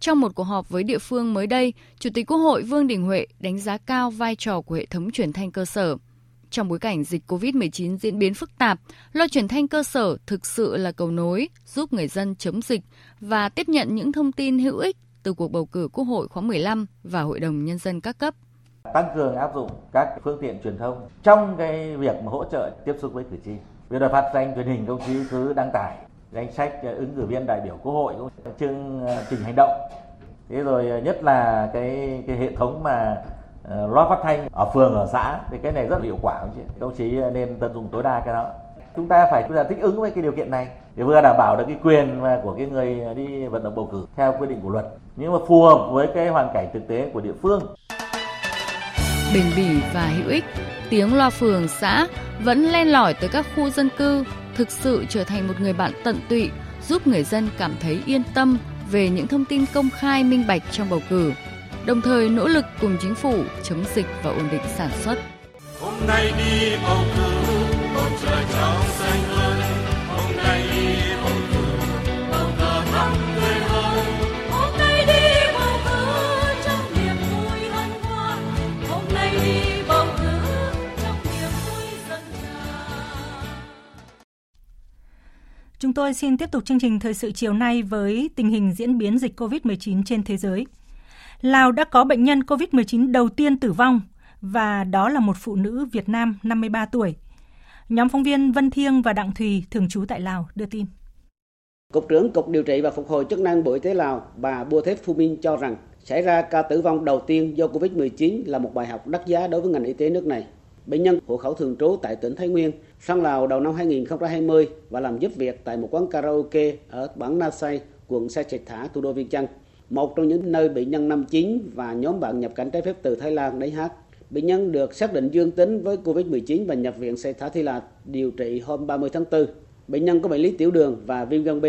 Trong một cuộc họp với địa phương mới đây, Chủ tịch Quốc hội Vương Đình Huệ đánh giá cao vai trò của hệ thống truyền thanh cơ sở. Trong bối cảnh dịch COVID-19 diễn biến phức tạp, loa truyền thanh cơ sở thực sự là cầu nối giúp người dân chống dịch và tiếp nhận những thông tin hữu ích từ cuộc bầu cử Quốc hội khóa 15 và Hội đồng Nhân dân các cấp. Tăng cường áp dụng các phương tiện truyền thông trong cái việc mà hỗ trợ tiếp xúc với cử tri. Việc đài phát thanh truyền hình công chí cứ đăng tải danh sách ờ, ứng cử viên đại biểu quốc hội chương ờ, trình hành động. Thế rồi ờ, nhất là cái cái hệ thống mà loa phát thanh ở phường, ở xã, thì cái này rất là hiệu quả không chứ? Công chí nên tận dụng tối đa cái đó. Chúng ta phải, chúng ta thích ứng với cái điều kiện này để vừa đảm bảo được cái quyền của cái người đi vận động bầu cử theo quy định của luật. Nhưng mà phù hợp với cái hoàn cảnh thực tế của địa phương bền bỉ và hữu ích tiếng loa phường xã vẫn len lỏi tới các khu dân cư thực sự trở thành một người bạn tận tụy giúp người dân cảm thấy yên tâm về những thông tin công khai minh bạch trong bầu cử, đồng thời nỗ lực cùng chính phủ chống dịch và ổn định sản xuất. Hôm nay đi bầu cử, Chúng tôi xin tiếp tục chương trình thời sự chiều nay với tình hình diễn biến dịch COVID-19 trên thế giới. Lào đã có bệnh nhân COVID-19 đầu tiên tử vong và đó là một phụ nữ Việt Nam 53 tuổi. Nhóm phóng viên Vân Thiêng và Đặng Thùy thường trú tại Lào đưa tin. Cục trưởng Cục Điều trị và Phục hồi chức năng Bộ Y tế Lào, bà Bua Thép Phu Minh cho rằng xảy ra ca tử vong đầu tiên do COVID-19 là một bài học đắt giá đối với ngành y tế nước này. Bệnh nhân hộ khẩu thường trú tại tỉnh Thái Nguyên sang Lào đầu năm 2020 và làm giúp việc tại một quán karaoke ở bản Na Say, quận Sa Chạch Thả, thủ đô Viên Chăn. Một trong những nơi bệnh nhân năm 9 và nhóm bạn nhập cảnh trái phép từ Thái Lan đến hát. Bệnh nhân được xác định dương tính với COVID-19 và nhập viện Sa Thả Thi Lạt điều trị hôm 30 tháng 4. Bệnh nhân có bệnh lý tiểu đường và viêm gan B.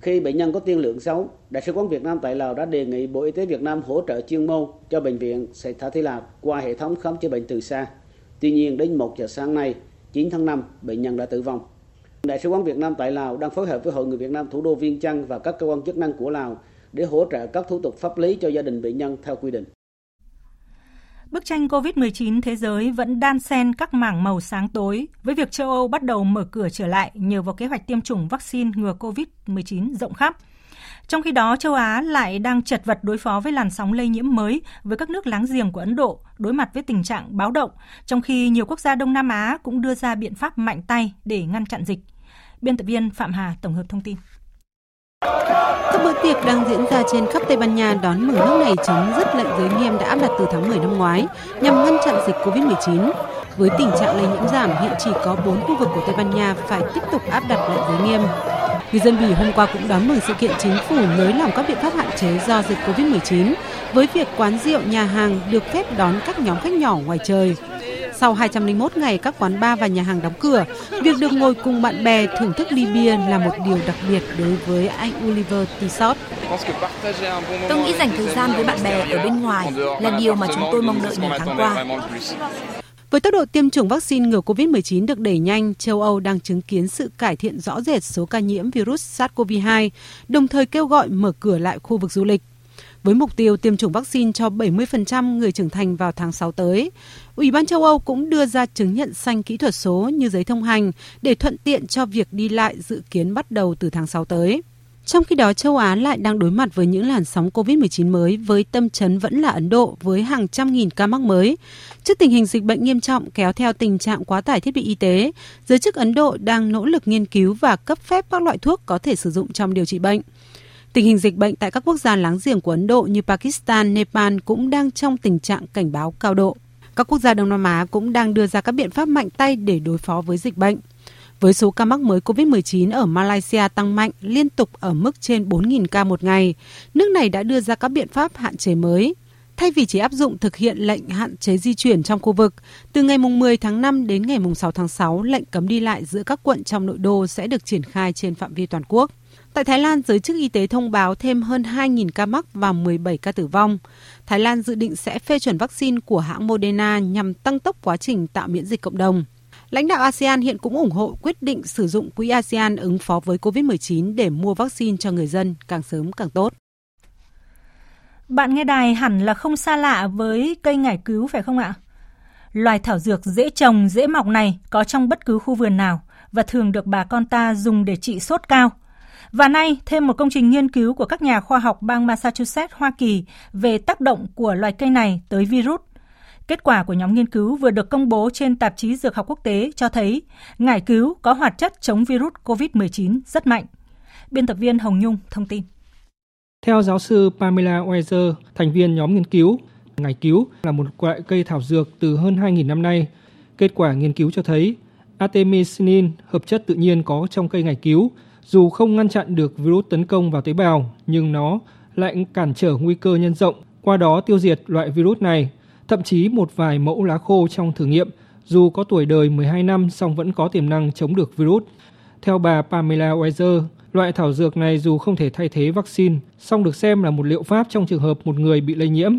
Khi bệnh nhân có tiên lượng xấu, Đại sứ quán Việt Nam tại Lào đã đề nghị Bộ Y tế Việt Nam hỗ trợ chuyên môn cho bệnh viện Sa Thả Thi Lạt qua hệ thống khám chữa bệnh từ xa. Tuy nhiên, đến 1 giờ sáng nay, 9 tháng 5, bệnh nhân đã tử vong. Đại sứ quán Việt Nam tại Lào đang phối hợp với Hội người Việt Nam thủ đô Viên Chăn và các cơ quan chức năng của Lào để hỗ trợ các thủ tục pháp lý cho gia đình bệnh nhân theo quy định. Bức tranh COVID-19 thế giới vẫn đan xen các mảng màu sáng tối với việc châu Âu bắt đầu mở cửa trở lại nhờ vào kế hoạch tiêm chủng vaccine ngừa COVID-19 rộng khắp. Trong khi đó, châu Á lại đang chật vật đối phó với làn sóng lây nhiễm mới với các nước láng giềng của Ấn Độ, đối mặt với tình trạng báo động, trong khi nhiều quốc gia Đông Nam Á cũng đưa ra biện pháp mạnh tay để ngăn chặn dịch. Biên tập viên Phạm Hà tổng hợp thông tin. Các bữa tiệc đang diễn ra trên khắp Tây Ban Nha đón mừng nước này chấm dứt lệnh giới nghiêm đã áp đặt từ tháng 10 năm ngoái nhằm ngăn chặn dịch COVID-19. Với tình trạng lây nhiễm giảm, hiện chỉ có 4 khu vực của Tây Ban Nha phải tiếp tục áp đặt lệnh giới nghiêm. Người dân Bỉ hôm qua cũng đón mừng sự kiện chính phủ nới lỏng các biện pháp hạn chế do dịch COVID-19 với việc quán rượu, nhà hàng được phép đón các nhóm khách nhỏ ngoài trời. Sau 201 ngày các quán bar và nhà hàng đóng cửa, việc được ngồi cùng bạn bè thưởng thức ly bia là một điều đặc biệt đối với anh Oliver Tissot. Tôi nghĩ dành thời gian với bạn bè ở bên ngoài là điều mà chúng tôi mong đợi nhiều tháng qua. Với tốc độ tiêm chủng vaccine ngừa COVID-19 được đẩy nhanh, châu Âu đang chứng kiến sự cải thiện rõ rệt số ca nhiễm virus SARS-CoV-2, đồng thời kêu gọi mở cửa lại khu vực du lịch. Với mục tiêu tiêm chủng vaccine cho 70% người trưởng thành vào tháng 6 tới, Ủy ban châu Âu cũng đưa ra chứng nhận xanh kỹ thuật số như giấy thông hành để thuận tiện cho việc đi lại dự kiến bắt đầu từ tháng 6 tới. Trong khi đó, châu Á lại đang đối mặt với những làn sóng COVID-19 mới với tâm chấn vẫn là Ấn Độ với hàng trăm nghìn ca mắc mới. Trước tình hình dịch bệnh nghiêm trọng kéo theo tình trạng quá tải thiết bị y tế, giới chức Ấn Độ đang nỗ lực nghiên cứu và cấp phép các loại thuốc có thể sử dụng trong điều trị bệnh. Tình hình dịch bệnh tại các quốc gia láng giềng của Ấn Độ như Pakistan, Nepal cũng đang trong tình trạng cảnh báo cao độ. Các quốc gia Đông Nam Á cũng đang đưa ra các biện pháp mạnh tay để đối phó với dịch bệnh. Với số ca mắc mới COVID-19 ở Malaysia tăng mạnh liên tục ở mức trên 4.000 ca một ngày, nước này đã đưa ra các biện pháp hạn chế mới. Thay vì chỉ áp dụng thực hiện lệnh hạn chế di chuyển trong khu vực, từ ngày 10 tháng 5 đến ngày 6 tháng 6, lệnh cấm đi lại giữa các quận trong nội đô sẽ được triển khai trên phạm vi toàn quốc. Tại Thái Lan, giới chức y tế thông báo thêm hơn 2.000 ca mắc và 17 ca tử vong. Thái Lan dự định sẽ phê chuẩn vaccine của hãng Moderna nhằm tăng tốc quá trình tạo miễn dịch cộng đồng. Lãnh đạo ASEAN hiện cũng ủng hộ quyết định sử dụng quỹ ASEAN ứng phó với COVID-19 để mua vaccine cho người dân càng sớm càng tốt. Bạn nghe đài hẳn là không xa lạ với cây ngải cứu phải không ạ? Loài thảo dược dễ trồng, dễ mọc này có trong bất cứ khu vườn nào và thường được bà con ta dùng để trị sốt cao. Và nay, thêm một công trình nghiên cứu của các nhà khoa học bang Massachusetts, Hoa Kỳ về tác động của loài cây này tới virus. Kết quả của nhóm nghiên cứu vừa được công bố trên tạp chí Dược học quốc tế cho thấy ngải cứu có hoạt chất chống virus COVID-19 rất mạnh. Biên tập viên Hồng Nhung thông tin. Theo giáo sư Pamela Weiser, thành viên nhóm nghiên cứu, ngải cứu là một loại cây thảo dược từ hơn 2.000 năm nay. Kết quả nghiên cứu cho thấy artemisinin, hợp chất tự nhiên có trong cây ngải cứu, dù không ngăn chặn được virus tấn công vào tế bào, nhưng nó lại cản trở nguy cơ nhân rộng, qua đó tiêu diệt loại virus này. Thậm chí một vài mẫu lá khô trong thử nghiệm, dù có tuổi đời 12 năm song vẫn có tiềm năng chống được virus. Theo bà Pamela Weiser, Loại thảo dược này dù không thể thay thế vaccine, song được xem là một liệu pháp trong trường hợp một người bị lây nhiễm.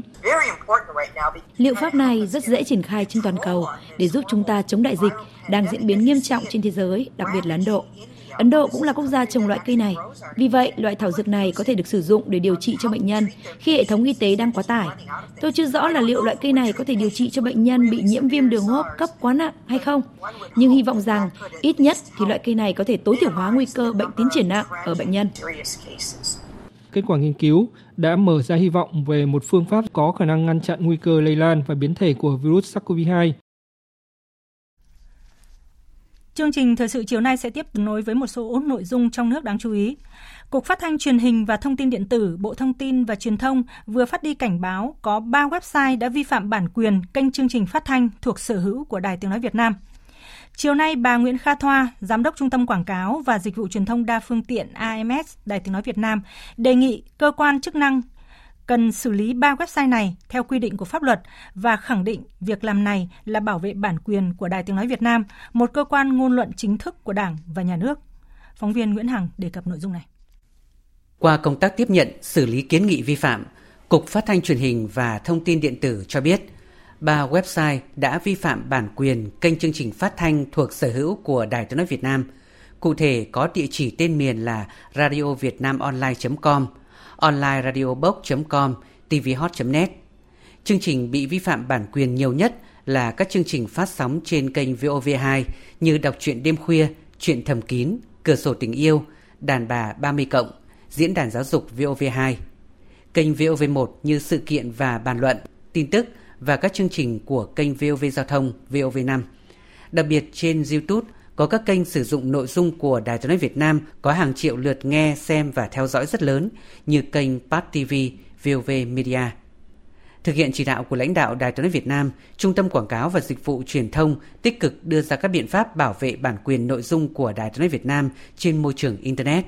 Liệu pháp này rất dễ triển khai trên toàn cầu để giúp chúng ta chống đại dịch đang diễn biến nghiêm trọng trên thế giới, đặc biệt là Ấn Độ. Ấn Độ cũng là quốc gia trồng loại cây này. Vì vậy, loại thảo dược này có thể được sử dụng để điều trị cho bệnh nhân khi hệ thống y tế đang quá tải. Tôi chưa rõ là liệu loại cây này có thể điều trị cho bệnh nhân bị nhiễm viêm đường hô hấp cấp quá nặng hay không. Nhưng hy vọng rằng ít nhất thì loại cây này có thể tối thiểu hóa nguy cơ bệnh tiến triển nặng ở bệnh nhân. Kết quả nghiên cứu đã mở ra hy vọng về một phương pháp có khả năng ngăn chặn nguy cơ lây lan và biến thể của virus SARS-CoV-2 Chương trình thời sự chiều nay sẽ tiếp nối với một số nội dung trong nước đáng chú ý. Cục Phát thanh Truyền hình và Thông tin điện tử, Bộ Thông tin và Truyền thông vừa phát đi cảnh báo có 3 website đã vi phạm bản quyền kênh chương trình phát thanh thuộc sở hữu của Đài Tiếng nói Việt Nam. Chiều nay, bà Nguyễn Kha Thoa, Giám đốc Trung tâm Quảng cáo và Dịch vụ Truyền thông đa phương tiện AMS Đài Tiếng nói Việt Nam, đề nghị cơ quan chức năng cần xử lý ba website này theo quy định của pháp luật và khẳng định việc làm này là bảo vệ bản quyền của Đài Tiếng Nói Việt Nam, một cơ quan ngôn luận chính thức của Đảng và Nhà nước. Phóng viên Nguyễn Hằng đề cập nội dung này. Qua công tác tiếp nhận, xử lý kiến nghị vi phạm, Cục Phát thanh Truyền hình và Thông tin Điện tử cho biết, ba website đã vi phạm bản quyền kênh chương trình phát thanh thuộc sở hữu của Đài Tiếng Nói Việt Nam. Cụ thể có địa chỉ tên miền là radiovietnamonline.com, onlineradiobox.com, tvhot.net. Chương trình bị vi phạm bản quyền nhiều nhất là các chương trình phát sóng trên kênh VOV2 như Đọc truyện đêm khuya, Chuyện thầm kín, Cửa sổ tình yêu, Đàn bà 30 cộng, Diễn đàn giáo dục VOV2. Kênh VOV1 như sự kiện và bàn luận, tin tức và các chương trình của kênh VOV Giao thông VOV5. Đặc biệt trên YouTube có các kênh sử dụng nội dung của Đài Tiếng nói Việt Nam có hàng triệu lượt nghe, xem và theo dõi rất lớn như kênh Pat TV, VOV Media. Thực hiện chỉ đạo của lãnh đạo Đài Tiếng nói Việt Nam, Trung tâm Quảng cáo và Dịch vụ Truyền thông tích cực đưa ra các biện pháp bảo vệ bản quyền nội dung của Đài Tiếng nói Việt Nam trên môi trường internet.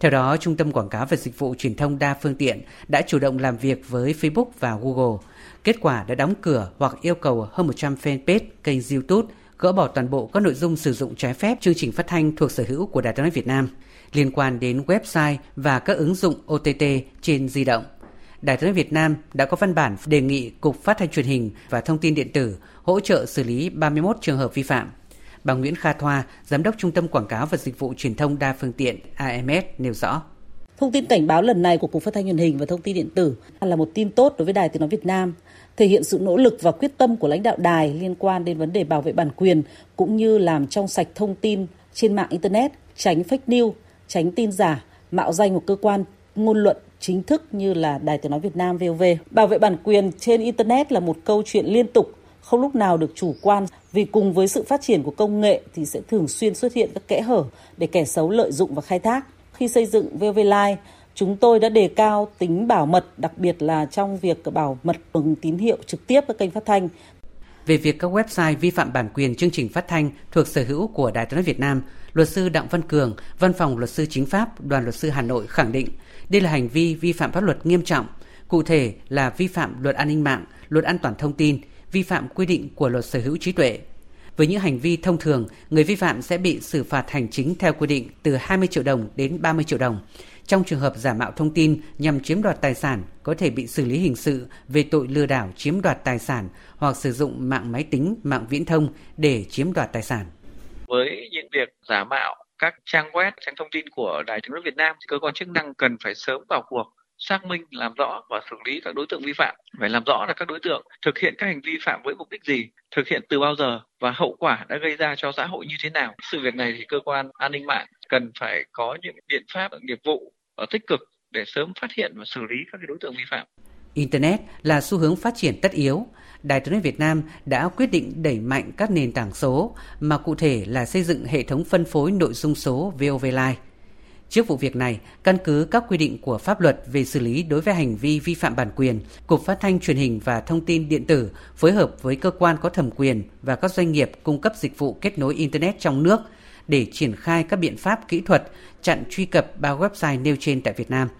Theo đó, Trung tâm Quảng cáo và Dịch vụ Truyền thông đa phương tiện đã chủ động làm việc với Facebook và Google. Kết quả đã đóng cửa hoặc yêu cầu hơn 100 fanpage kênh YouTube gỡ bỏ toàn bộ các nội dung sử dụng trái phép chương trình phát thanh thuộc sở hữu của Đài Tiếng nói Việt Nam liên quan đến website và các ứng dụng OTT trên di động. Đài Tiếng nói Việt Nam đã có văn bản đề nghị Cục Phát thanh Truyền hình và Thông tin điện tử hỗ trợ xử lý 31 trường hợp vi phạm. Bà Nguyễn Kha Thoa, Giám đốc Trung tâm Quảng cáo và Dịch vụ Truyền thông đa phương tiện AMS nêu rõ. Thông tin cảnh báo lần này của Cục Phát thanh Truyền hình và Thông tin điện tử là một tin tốt đối với Đài Tiếng nói Việt Nam thể hiện sự nỗ lực và quyết tâm của lãnh đạo đài liên quan đến vấn đề bảo vệ bản quyền cũng như làm trong sạch thông tin trên mạng internet, tránh fake news, tránh tin giả, mạo danh một cơ quan ngôn luận chính thức như là Đài Tiếng nói Việt Nam VOV. Bảo vệ bản quyền trên internet là một câu chuyện liên tục, không lúc nào được chủ quan vì cùng với sự phát triển của công nghệ thì sẽ thường xuyên xuất hiện các kẽ hở để kẻ xấu lợi dụng và khai thác. Khi xây dựng VOV Live, Chúng tôi đã đề cao tính bảo mật, đặc biệt là trong việc bảo mật bằng tín hiệu trực tiếp ở kênh phát thanh. Về việc các website vi phạm bản quyền chương trình phát thanh thuộc sở hữu của Đài Tiếng nói Việt Nam, luật sư Đặng Văn Cường, Văn phòng luật sư chính pháp, Đoàn luật sư Hà Nội khẳng định đây là hành vi vi phạm pháp luật nghiêm trọng, cụ thể là vi phạm luật an ninh mạng, luật an toàn thông tin, vi phạm quy định của luật sở hữu trí tuệ. Với những hành vi thông thường, người vi phạm sẽ bị xử phạt hành chính theo quy định từ 20 triệu đồng đến 30 triệu đồng. Trong trường hợp giả mạo thông tin nhằm chiếm đoạt tài sản, có thể bị xử lý hình sự về tội lừa đảo chiếm đoạt tài sản hoặc sử dụng mạng máy tính, mạng viễn thông để chiếm đoạt tài sản. Với những việc giả mạo các trang web, trang thông tin của Đài tiếng nói Việt Nam, cơ quan chức năng cần phải sớm vào cuộc xác minh, làm rõ và xử lý các đối tượng vi phạm. Phải làm rõ là các đối tượng thực hiện các hành vi phạm với mục đích gì, thực hiện từ bao giờ và hậu quả đã gây ra cho xã hội như thế nào. Sự việc này thì cơ quan an ninh mạng cần phải có những biện pháp nghiệp vụ Ờ, tích cực để sớm phát hiện và xử lý các đối tượng vi phạm. Internet là xu hướng phát triển tất yếu. Đài Truyền hình Việt Nam đã quyết định đẩy mạnh các nền tảng số, mà cụ thể là xây dựng hệ thống phân phối nội dung số VOV Live. Trước vụ việc này, căn cứ các quy định của pháp luật về xử lý đối với hành vi vi phạm bản quyền, Cục Phát thanh Truyền hình và Thông tin Điện tử phối hợp với cơ quan có thẩm quyền và các doanh nghiệp cung cấp dịch vụ kết nối Internet trong nước để triển khai các biện pháp kỹ thuật chặn truy cập ba website nêu trên tại Việt Nam –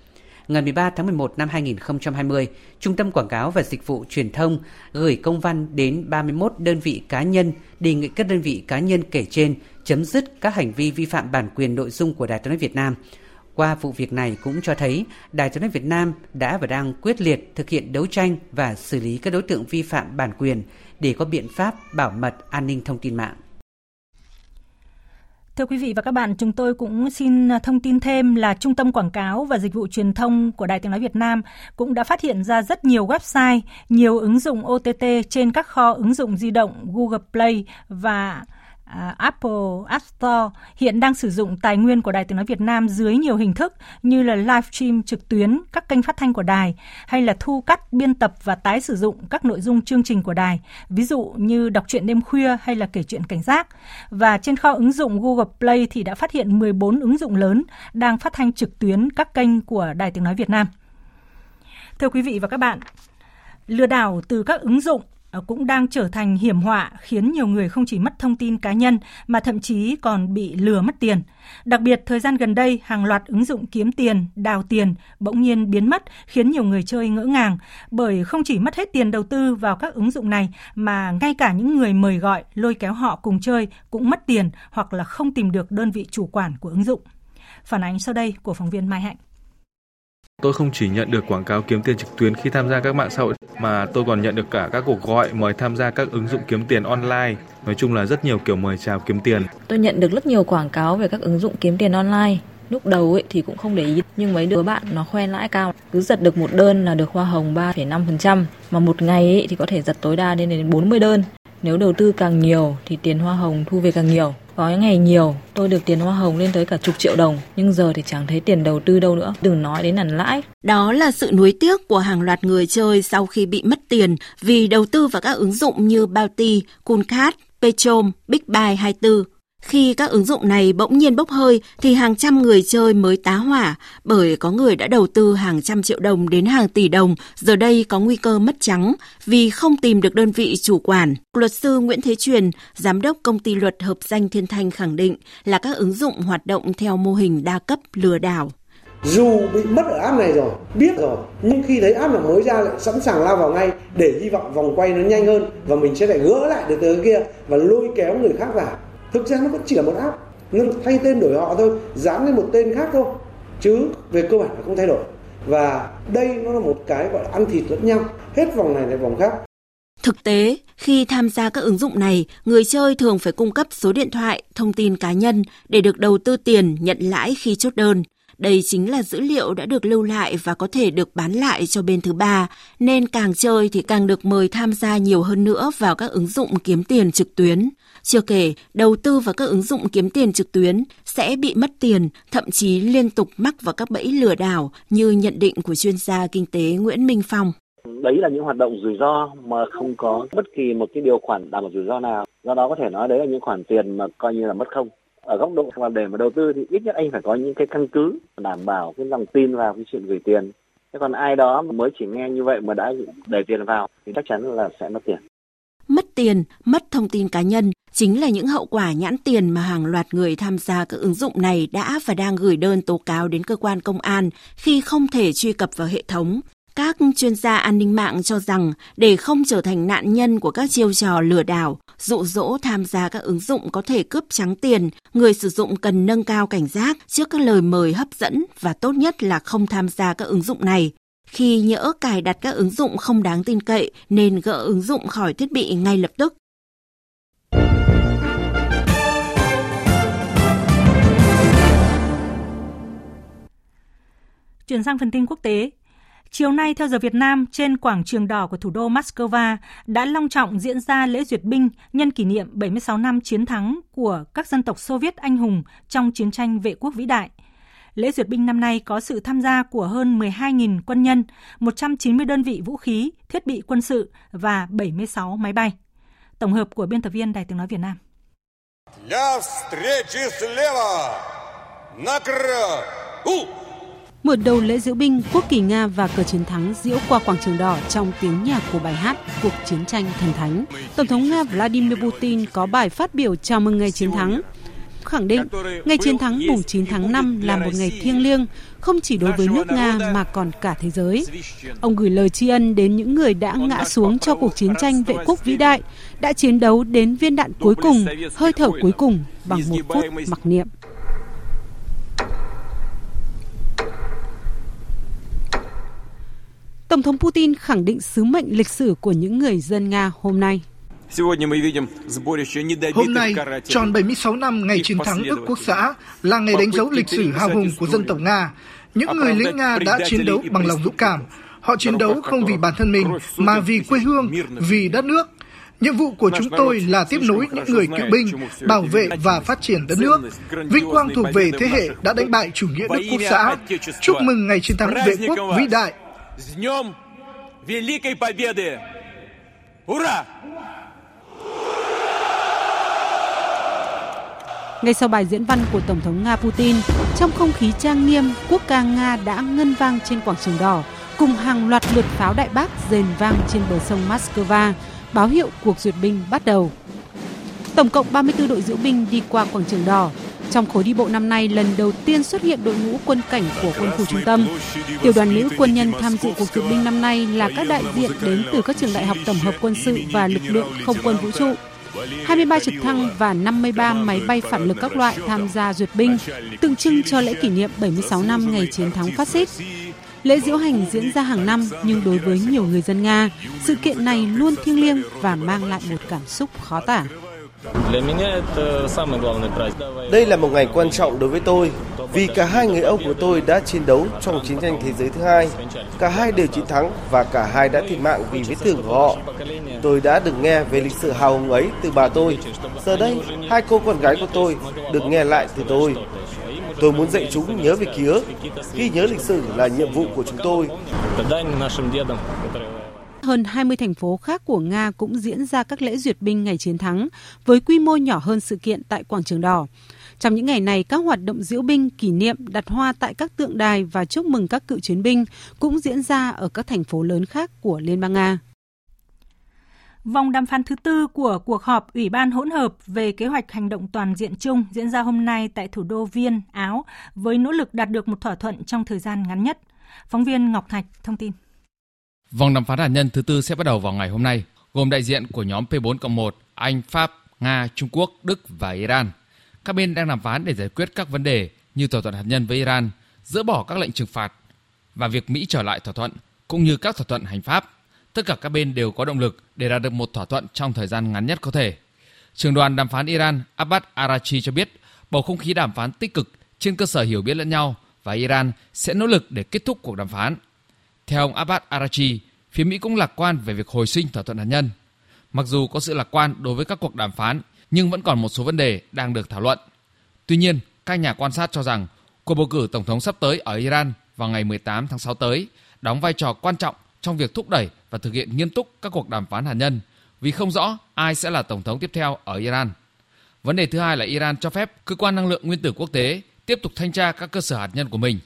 ngày 13 tháng 11 năm 2020, Trung tâm Quảng cáo và Dịch vụ Truyền thông gửi công văn đến 31 đơn vị cá nhân đề nghị các đơn vị cá nhân kể trên chấm dứt các hành vi vi phạm bản quyền nội dung của Đài Tiếng nói Việt Nam. Qua vụ việc này cũng cho thấy Đài Tiếng nói Việt Nam đã và đang quyết liệt thực hiện đấu tranh và xử lý các đối tượng vi phạm bản quyền để có biện pháp bảo mật an ninh thông tin mạng. Thưa quý vị và các bạn, chúng tôi cũng xin à, thông tin thêm là Trung tâm Quảng cáo và Dịch vụ Truyền thông của Đài Tiếng Nói Việt Nam cũng đã phát hiện ra rất nhiều website, nhiều ứng dụng OTT trên các kho ứng dụng di động Google Play và À, Apple App Store hiện đang sử dụng tài nguyên của Đài Tiếng Nói Việt Nam dưới nhiều hình thức như là live stream trực tuyến các kênh phát thanh của đài hay là thu cắt, biên tập và tái sử dụng các nội dung chương trình của đài, ví dụ như đọc truyện đêm khuya hay là kể chuyện cảnh giác. Và trên kho ứng dụng Google Play thì đã phát hiện 14 ứng dụng lớn đang phát thanh trực tuyến các kênh của Đài Tiếng Nói Việt Nam. Thưa quý vị và các bạn, lừa đảo từ các ứng dụng Ờ, cũng đang trở thành hiểm họa khiến nhiều người không chỉ mất thông tin cá nhân mà thậm chí còn bị lừa mất tiền. Đặc biệt thời gian gần đây hàng loạt ứng dụng kiếm tiền, đào tiền bỗng nhiên biến mất khiến nhiều người chơi ngỡ ngàng bởi không chỉ mất hết tiền đầu tư vào các ứng dụng này mà ngay cả những người mời gọi lôi kéo họ cùng chơi cũng mất tiền hoặc là không tìm được đơn vị chủ quản của ứng dụng. Phản ánh sau đây của phóng viên Mai Hạnh. Tôi không chỉ nhận được quảng cáo kiếm tiền trực tuyến khi tham gia các mạng xã hội mà tôi còn nhận được cả các cuộc gọi mời tham gia các ứng dụng kiếm tiền online. Nói chung là rất nhiều kiểu mời chào kiếm tiền. Tôi nhận được rất nhiều quảng cáo về các ứng dụng kiếm tiền online. Lúc đầu ấy thì cũng không để ý, nhưng mấy đứa bạn nó khoe lãi cao. Cứ giật được một đơn là được hoa hồng 3,5%, mà một ngày ấy thì có thể giật tối đa lên đến 40 đơn. Nếu đầu tư càng nhiều thì tiền hoa hồng thu về càng nhiều. Có những ngày nhiều, tôi được tiền hoa hồng lên tới cả chục triệu đồng, nhưng giờ thì chẳng thấy tiền đầu tư đâu nữa, đừng nói đến lần lãi. Đó là sự nuối tiếc của hàng loạt người chơi sau khi bị mất tiền vì đầu tư vào các ứng dụng như Bounty, Coolcard, Petrom, Big Buy 24 khi các ứng dụng này bỗng nhiên bốc hơi thì hàng trăm người chơi mới tá hỏa bởi có người đã đầu tư hàng trăm triệu đồng đến hàng tỷ đồng, giờ đây có nguy cơ mất trắng vì không tìm được đơn vị chủ quản. Luật sư Nguyễn Thế Truyền, giám đốc công ty luật hợp danh Thiên Thanh khẳng định là các ứng dụng hoạt động theo mô hình đa cấp lừa đảo. Dù bị mất ở app này rồi, biết rồi, nhưng khi thấy app nào mới ra lại sẵn sàng lao vào ngay để hy vọng vòng quay nó nhanh hơn và mình sẽ lại gỡ lại được từ kia và lôi kéo người khác vào thực ra nó vẫn chỉ là một app nó thay tên đổi họ thôi dán lên một tên khác thôi chứ về cơ bản là không thay đổi và đây nó là một cái gọi là ăn thịt lẫn nhau hết vòng này lại vòng khác Thực tế, khi tham gia các ứng dụng này, người chơi thường phải cung cấp số điện thoại, thông tin cá nhân để được đầu tư tiền nhận lãi khi chốt đơn. Đây chính là dữ liệu đã được lưu lại và có thể được bán lại cho bên thứ ba, nên càng chơi thì càng được mời tham gia nhiều hơn nữa vào các ứng dụng kiếm tiền trực tuyến. Chưa kể, đầu tư vào các ứng dụng kiếm tiền trực tuyến sẽ bị mất tiền, thậm chí liên tục mắc vào các bẫy lừa đảo như nhận định của chuyên gia kinh tế Nguyễn Minh Phong. Đấy là những hoạt động rủi ro mà không có bất kỳ một cái điều khoản đảm bảo rủi ro nào. Do đó có thể nói đấy là những khoản tiền mà coi như là mất không ở góc độ mà để mà đầu tư thì ít nhất anh phải có những cái căn cứ đảm bảo cái lòng tin vào cái chuyện gửi tiền thế còn ai đó mà mới chỉ nghe như vậy mà đã để tiền vào thì chắc chắn là sẽ mất tiền mất tiền mất thông tin cá nhân chính là những hậu quả nhãn tiền mà hàng loạt người tham gia các ứng dụng này đã và đang gửi đơn tố cáo đến cơ quan công an khi không thể truy cập vào hệ thống Các chuyên gia an ninh mạng cho rằng để không trở thành nạn nhân của các chiêu trò lừa đảo, dụ dỗ tham gia các ứng dụng có thể cướp trắng tiền, người sử dụng cần nâng cao cảnh giác trước các lời mời hấp dẫn và tốt nhất là không tham gia các ứng dụng này. Khi nhỡ cài đặt các ứng dụng không đáng tin cậy nên gỡ ứng dụng khỏi thiết bị ngay lập tức. Chuyển sang phần tin quốc tế, Chiều nay theo giờ Việt Nam, trên quảng trường đỏ của thủ đô Moscow đã long trọng diễn ra lễ duyệt binh nhân kỷ niệm 76 năm chiến thắng của các dân tộc Xô Viết anh hùng trong chiến tranh vệ quốc vĩ đại. Lễ duyệt binh năm nay có sự tham gia của hơn 12.000 quân nhân, 190 đơn vị vũ khí, thiết bị quân sự và 76 máy bay. Tổng hợp của biên tập viên Đài tiếng nói Việt Nam. Для встречи слева! Накрыт! Mở đầu lễ diễu binh, quốc kỳ Nga và cờ chiến thắng diễu qua quảng trường đỏ trong tiếng nhạc của bài hát Cuộc chiến tranh thần thánh. Tổng thống Nga Vladimir Putin có bài phát biểu chào mừng ngày chiến thắng, khẳng định ngày chiến thắng mùng 9 tháng 5 là một ngày thiêng liêng, không chỉ đối với nước Nga mà còn cả thế giới. Ông gửi lời tri ân đến những người đã ngã xuống cho cuộc chiến tranh vệ quốc vĩ đại, đã chiến đấu đến viên đạn cuối cùng, hơi thở cuối cùng bằng một phút mặc niệm. Tổng thống Putin khẳng định sứ mệnh lịch sử của những người dân Nga hôm nay. Hôm nay, tròn 76 năm ngày chiến thắng ức quốc xã là ngày đánh dấu lịch sử hào hùng của dân tộc Nga. Những người lính Nga đã chiến đấu bằng lòng dũng cảm. Họ chiến đấu không vì bản thân mình, mà vì quê hương, vì đất nước. Nhiệm vụ của chúng tôi là tiếp nối những người cựu binh, bảo vệ và phát triển đất nước. Vinh quang thuộc về thế hệ đã đánh bại chủ nghĩa Đức Quốc xã. Chúc mừng ngày chiến thắng vệ quốc vĩ đại С Днем Великой Победы! Ура! Ngay sau bài diễn văn của Tổng thống Nga Putin, trong không khí trang nghiêm, quốc ca Nga đã ngân vang trên quảng trường đỏ, cùng hàng loạt lượt pháo đại bác rền vang trên bờ sông Moscow, báo hiệu cuộc duyệt binh bắt đầu. Tổng cộng 34 đội diễu binh đi qua quảng trường đỏ, trong khối đi bộ năm nay, lần đầu tiên xuất hiện đội ngũ quân cảnh của quân khu trung tâm. Tiểu đoàn nữ quân nhân tham dự cuộc duyệt binh năm nay là các đại diện đến từ các trường đại học tổng hợp quân sự và lực lượng không quân vũ trụ. 23 trực thăng và 53 máy bay phản lực các loại tham gia duyệt binh, tượng trưng cho lễ kỷ niệm 76 năm ngày chiến thắng phát xít. Lễ diễu hành diễn ra hàng năm nhưng đối với nhiều người dân Nga, sự kiện này luôn thiêng liêng và mang lại một cảm xúc khó tả. Đây là một ngày quan trọng đối với tôi vì cả hai người ông của tôi đã chiến đấu trong chiến tranh thế giới thứ hai. Cả hai đều chiến thắng và cả hai đã thiệt mạng vì vết thương của họ. Tôi đã được nghe về lịch sử hào hùng ấy từ bà tôi. Giờ đây, hai cô con gái của tôi được nghe lại từ tôi. Tôi muốn dạy chúng nhớ về ký ức. Ghi nhớ lịch sử là nhiệm vụ của chúng tôi. Hơn 20 thành phố khác của Nga cũng diễn ra các lễ duyệt binh ngày chiến thắng với quy mô nhỏ hơn sự kiện tại Quảng trường Đỏ. Trong những ngày này, các hoạt động diễu binh, kỷ niệm, đặt hoa tại các tượng đài và chúc mừng các cựu chiến binh cũng diễn ra ở các thành phố lớn khác của Liên bang Nga. Vòng đàm phán thứ tư của cuộc họp Ủy ban hỗn hợp về kế hoạch hành động toàn diện chung diễn ra hôm nay tại thủ đô Viên, Áo, với nỗ lực đạt được một thỏa thuận trong thời gian ngắn nhất. Phóng viên Ngọc Thạch thông tin. Vòng đàm phán hạt nhân thứ tư sẽ bắt đầu vào ngày hôm nay, gồm đại diện của nhóm P4 cộng 1, Anh, Pháp, Nga, Trung Quốc, Đức và Iran. Các bên đang đàm phán để giải quyết các vấn đề như thỏa thuận hạt nhân với Iran, dỡ bỏ các lệnh trừng phạt và việc Mỹ trở lại thỏa thuận, cũng như các thỏa thuận hành pháp. Tất cả các bên đều có động lực để đạt được một thỏa thuận trong thời gian ngắn nhất có thể. Trường đoàn đàm phán Iran Abbas Arachi cho biết bầu không khí đàm phán tích cực trên cơ sở hiểu biết lẫn nhau và Iran sẽ nỗ lực để kết thúc cuộc đàm phán. Theo ông Abbas Arachi, phía Mỹ cũng lạc quan về việc hồi sinh thỏa thuận hạt nhân. Mặc dù có sự lạc quan đối với các cuộc đàm phán, nhưng vẫn còn một số vấn đề đang được thảo luận. Tuy nhiên, các nhà quan sát cho rằng cuộc bầu cử tổng thống sắp tới ở Iran vào ngày 18 tháng 6 tới đóng vai trò quan trọng trong việc thúc đẩy và thực hiện nghiêm túc các cuộc đàm phán hạt nhân vì không rõ ai sẽ là tổng thống tiếp theo ở Iran. Vấn đề thứ hai là Iran cho phép cơ quan năng lượng nguyên tử quốc tế tiếp tục thanh tra các cơ sở hạt nhân của mình.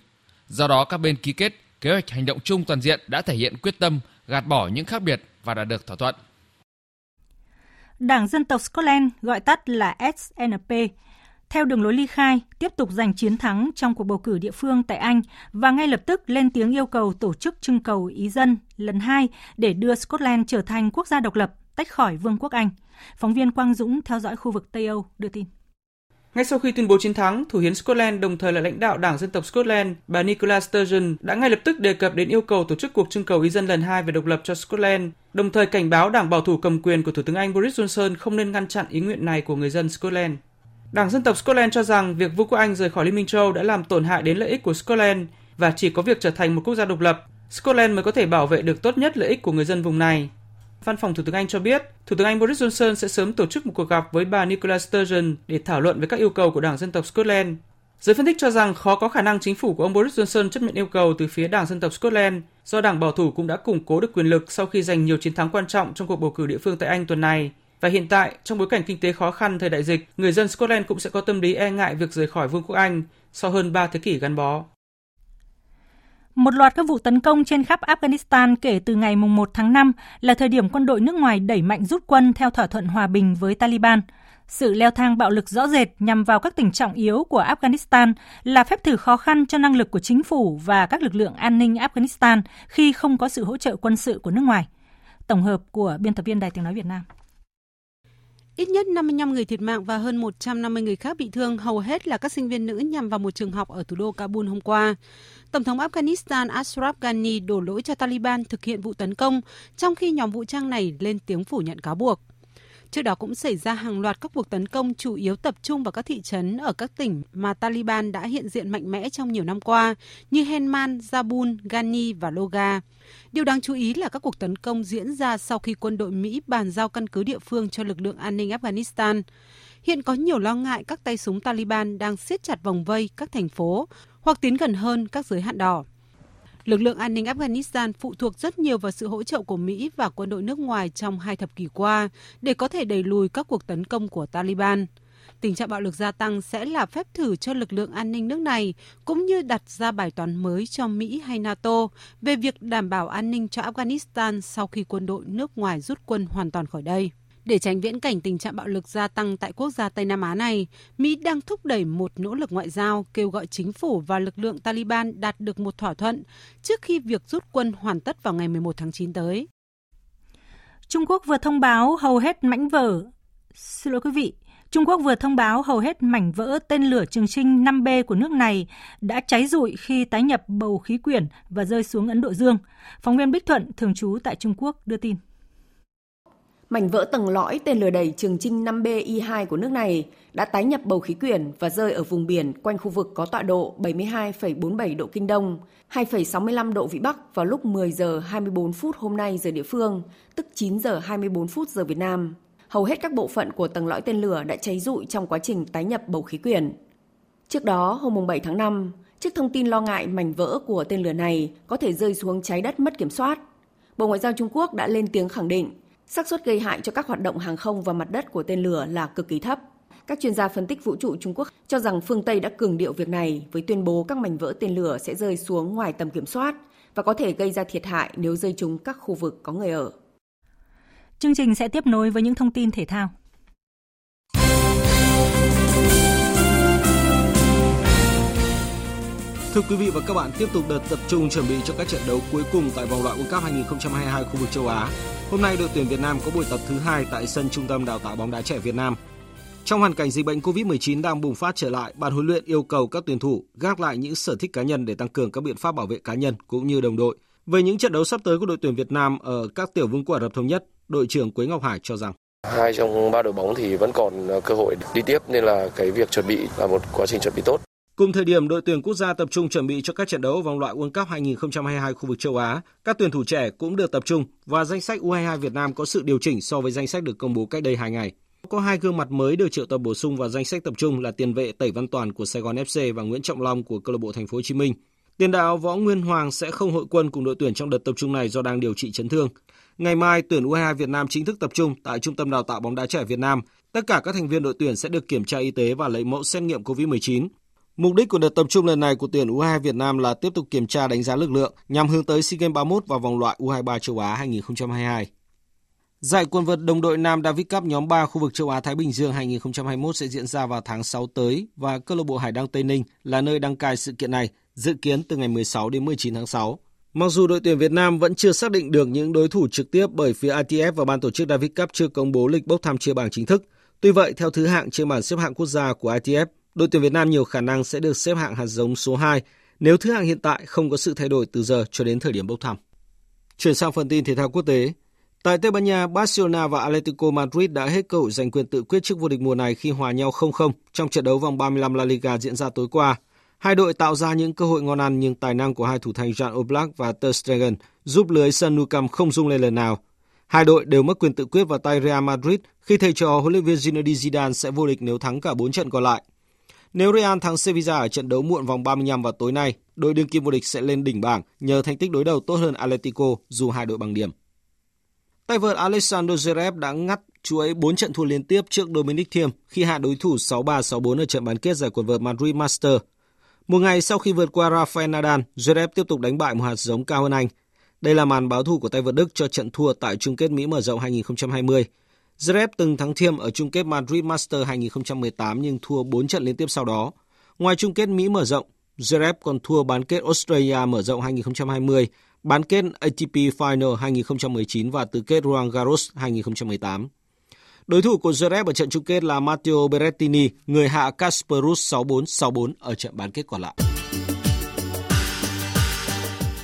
Do đó các bên ký kết kế hoạch hành động chung toàn diện đã thể hiện quyết tâm gạt bỏ những khác biệt và đạt được thỏa thuận. Đảng Dân tộc Scotland, gọi tắt là SNP, theo đường lối ly khai, tiếp tục giành chiến thắng trong cuộc bầu cử địa phương tại Anh và ngay lập tức lên tiếng yêu cầu tổ chức trưng cầu ý dân lần hai để đưa Scotland trở thành quốc gia độc lập, tách khỏi Vương quốc Anh. Phóng viên Quang Dũng theo dõi khu vực Tây Âu đưa tin. Ngay sau khi tuyên bố chiến thắng, Thủ hiến Scotland đồng thời là lãnh đạo Đảng Dân tộc Scotland, bà Nicola Sturgeon đã ngay lập tức đề cập đến yêu cầu tổ chức cuộc trưng cầu ý dân lần hai về độc lập cho Scotland, đồng thời cảnh báo Đảng bảo thủ cầm quyền của Thủ tướng Anh Boris Johnson không nên ngăn chặn ý nguyện này của người dân Scotland. Đảng Dân tộc Scotland cho rằng việc Vương quốc Anh rời khỏi Liên minh châu Âu đã làm tổn hại đến lợi ích của Scotland và chỉ có việc trở thành một quốc gia độc lập, Scotland mới có thể bảo vệ được tốt nhất lợi ích của người dân vùng này. Văn phòng Thủ tướng Anh cho biết, Thủ tướng Anh Boris Johnson sẽ sớm tổ chức một cuộc gặp với bà Nicola Sturgeon để thảo luận về các yêu cầu của Đảng Dân tộc Scotland. Giới phân tích cho rằng khó có khả năng chính phủ của ông Boris Johnson chấp nhận yêu cầu từ phía Đảng Dân tộc Scotland, do Đảng Bảo thủ cũng đã củng cố được quyền lực sau khi giành nhiều chiến thắng quan trọng trong cuộc bầu cử địa phương tại Anh tuần này. Và hiện tại, trong bối cảnh kinh tế khó khăn thời đại dịch, người dân Scotland cũng sẽ có tâm lý e ngại việc rời khỏi Vương quốc Anh sau hơn 3 thế kỷ gắn bó. Một loạt các vụ tấn công trên khắp Afghanistan kể từ ngày 1 tháng 5 là thời điểm quân đội nước ngoài đẩy mạnh rút quân theo thỏa thuận hòa bình với Taliban. Sự leo thang bạo lực rõ rệt nhằm vào các tỉnh trọng yếu của Afghanistan là phép thử khó khăn cho năng lực của chính phủ và các lực lượng an ninh Afghanistan khi không có sự hỗ trợ quân sự của nước ngoài. Tổng hợp của biên tập viên Đài Tiếng Nói Việt Nam. Ít nhất 55 người thiệt mạng và hơn 150 người khác bị thương, hầu hết là các sinh viên nữ nhằm vào một trường học ở thủ đô Kabul hôm qua. Tổng thống Afghanistan Ashraf Ghani đổ lỗi cho Taliban thực hiện vụ tấn công, trong khi nhóm vũ trang này lên tiếng phủ nhận cáo buộc. Trước đó cũng xảy ra hàng loạt các cuộc tấn công chủ yếu tập trung vào các thị trấn ở các tỉnh mà Taliban đã hiện diện mạnh mẽ trong nhiều năm qua như Helmand, Zabul, Ghani và Loga. Điều đáng chú ý là các cuộc tấn công diễn ra sau khi quân đội Mỹ bàn giao căn cứ địa phương cho lực lượng an ninh Afghanistan. Hiện có nhiều lo ngại các tay súng Taliban đang siết chặt vòng vây các thành phố hoặc tiến gần hơn các giới hạn đỏ. Lực lượng an ninh Afghanistan phụ thuộc rất nhiều vào sự hỗ trợ của Mỹ và quân đội nước ngoài trong hai thập kỷ qua để có thể đẩy lùi các cuộc tấn công của Taliban. Tình trạng bạo lực gia tăng sẽ là phép thử cho lực lượng an ninh nước này, cũng như đặt ra bài toán mới cho Mỹ hay NATO về việc đảm bảo an ninh cho Afghanistan sau khi quân đội nước ngoài rút quân hoàn toàn khỏi đây. Để tránh viễn cảnh tình trạng bạo lực gia tăng tại quốc gia Tây Nam Á này, Mỹ đang thúc đẩy một nỗ lực ngoại giao kêu gọi chính phủ và lực lượng Taliban đạt được một thỏa thuận trước khi việc rút quân hoàn tất vào ngày 11 tháng 9 tới. Trung Quốc vừa thông báo hầu hết mảnh vỡ Xin lỗi quý vị, Trung Quốc vừa thông báo hầu hết mảnh vỡ tên lửa Trường Trinh 5B của nước này đã cháy rụi khi tái nhập bầu khí quyển và rơi xuống Ấn Độ Dương. Phóng viên Bích Thuận, thường trú tại Trung Quốc, đưa tin. Mảnh vỡ tầng lõi tên lửa đẩy Trường Trinh 5B-I2 của nước này đã tái nhập bầu khí quyển và rơi ở vùng biển quanh khu vực có tọa độ 72,47 độ Kinh Đông, 2,65 độ Vĩ Bắc vào lúc 10 giờ 24 phút hôm nay giờ địa phương, tức 9 giờ 24 phút giờ Việt Nam. Hầu hết các bộ phận của tầng lõi tên lửa đã cháy rụi trong quá trình tái nhập bầu khí quyển. Trước đó, hôm 7 tháng 5, trước thông tin lo ngại mảnh vỡ của tên lửa này có thể rơi xuống trái đất mất kiểm soát, Bộ Ngoại giao Trung Quốc đã lên tiếng khẳng định xác suất gây hại cho các hoạt động hàng không và mặt đất của tên lửa là cực kỳ thấp. Các chuyên gia phân tích vũ trụ Trung Quốc cho rằng phương Tây đã cường điệu việc này với tuyên bố các mảnh vỡ tên lửa sẽ rơi xuống ngoài tầm kiểm soát và có thể gây ra thiệt hại nếu rơi trúng các khu vực có người ở. Chương trình sẽ tiếp nối với những thông tin thể thao. Thưa quý vị và các bạn, tiếp tục đợt tập trung chuẩn bị cho các trận đấu cuối cùng tại vòng loại World Cup 2022 khu vực châu Á. Hôm nay đội tuyển Việt Nam có buổi tập thứ hai tại sân Trung tâm Đào tạo bóng đá trẻ Việt Nam. Trong hoàn cảnh dịch bệnh Covid-19 đang bùng phát trở lại, ban huấn luyện yêu cầu các tuyển thủ gác lại những sở thích cá nhân để tăng cường các biện pháp bảo vệ cá nhân cũng như đồng đội. Về những trận đấu sắp tới của đội tuyển Việt Nam ở các tiểu vương quốc Ả Rập thống nhất, đội trưởng Quế Ngọc Hải cho rằng hai trong ba đội bóng thì vẫn còn cơ hội đi tiếp nên là cái việc chuẩn bị là một quá trình chuẩn bị tốt. Cùng thời điểm đội tuyển quốc gia tập trung chuẩn bị cho các trận đấu vòng loại World Cup 2022 khu vực châu Á, các tuyển thủ trẻ cũng được tập trung và danh sách U22 Việt Nam có sự điều chỉnh so với danh sách được công bố cách đây 2 ngày. Có hai gương mặt mới được triệu tập bổ sung vào danh sách tập trung là tiền vệ Tẩy Văn Toàn của Sài Gòn FC và Nguyễn Trọng Long của câu lạc bộ Thành phố Hồ Chí Minh. Tiền đạo Võ Nguyên Hoàng sẽ không hội quân cùng đội tuyển trong đợt tập trung này do đang điều trị chấn thương. Ngày mai, tuyển U22 Việt Nam chính thức tập trung tại Trung tâm Đào tạo bóng đá trẻ Việt Nam. Tất cả các thành viên đội tuyển sẽ được kiểm tra y tế và lấy mẫu xét nghiệm COVID-19. Mục đích của đợt tập trung lần này của tuyển U22 Việt Nam là tiếp tục kiểm tra đánh giá lực lượng nhằm hướng tới SEA Games 31 và vòng loại U23 châu Á 2022. Giải quần vợt đồng đội nam Davis Cup nhóm 3 khu vực châu Á Thái Bình Dương 2021 sẽ diễn ra vào tháng 6 tới và câu lạc bộ Hải Đăng Tây Ninh là nơi đăng cai sự kiện này, dự kiến từ ngày 16 đến 19 tháng 6. Mặc dù đội tuyển Việt Nam vẫn chưa xác định được những đối thủ trực tiếp bởi phía ITF và ban tổ chức Davis Cup chưa công bố lịch bốc thăm chia bảng chính thức. Tuy vậy, theo thứ hạng trên bảng xếp hạng quốc gia của ITF, đội tuyển Việt Nam nhiều khả năng sẽ được xếp hạng hạt giống số 2 nếu thứ hạng hiện tại không có sự thay đổi từ giờ cho đến thời điểm bốc thăm. Chuyển sang phần tin thể thao quốc tế, Tại Tây Ban Nha, Barcelona và Atletico Madrid đã hết cơ hội giành quyền tự quyết chức vô địch mùa này khi hòa nhau 0-0 trong trận đấu vòng 35 La Liga diễn ra tối qua. Hai đội tạo ra những cơ hội ngon ăn nhưng tài năng của hai thủ thành Jan Oblak và Ter Stegen giúp lưới sân Nou Camp không rung lên lần nào. Hai đội đều mất quyền tự quyết vào tay Real Madrid khi thầy trò huấn luyện viên Zinedine Zidane sẽ vô địch nếu thắng cả 4 trận còn lại. Nếu Real thắng Sevilla ở trận đấu muộn vòng 35 vào tối nay, đội đương kim vô địch sẽ lên đỉnh bảng nhờ thành tích đối đầu tốt hơn Atletico dù hai đội bằng điểm. Tay vợt Alexander Zverev đã ngắt chuỗi 4 trận thua liên tiếp trước Dominic Thiem khi hạ đối thủ 6-3 6-4 ở trận bán kết giải quần vợt Madrid Master. Một ngày sau khi vượt qua Rafael Nadal, Zverev tiếp tục đánh bại một hạt giống cao hơn anh. Đây là màn báo thù của tay vợt Đức cho trận thua tại chung kết Mỹ mở rộng 2020. Zverev từng thắng thiêm ở chung kết Madrid Master 2018 nhưng thua 4 trận liên tiếp sau đó. Ngoài chung kết Mỹ mở rộng, Zverev còn thua bán kết Australia mở rộng 2020 bán kết ATP Final 2019 và tứ kết Roland Garros 2018. Đối thủ của Zverev ở trận chung kết là Matteo Berrettini, người hạ Kasparov 6-4, 6-4 ở trận bán kết còn lại.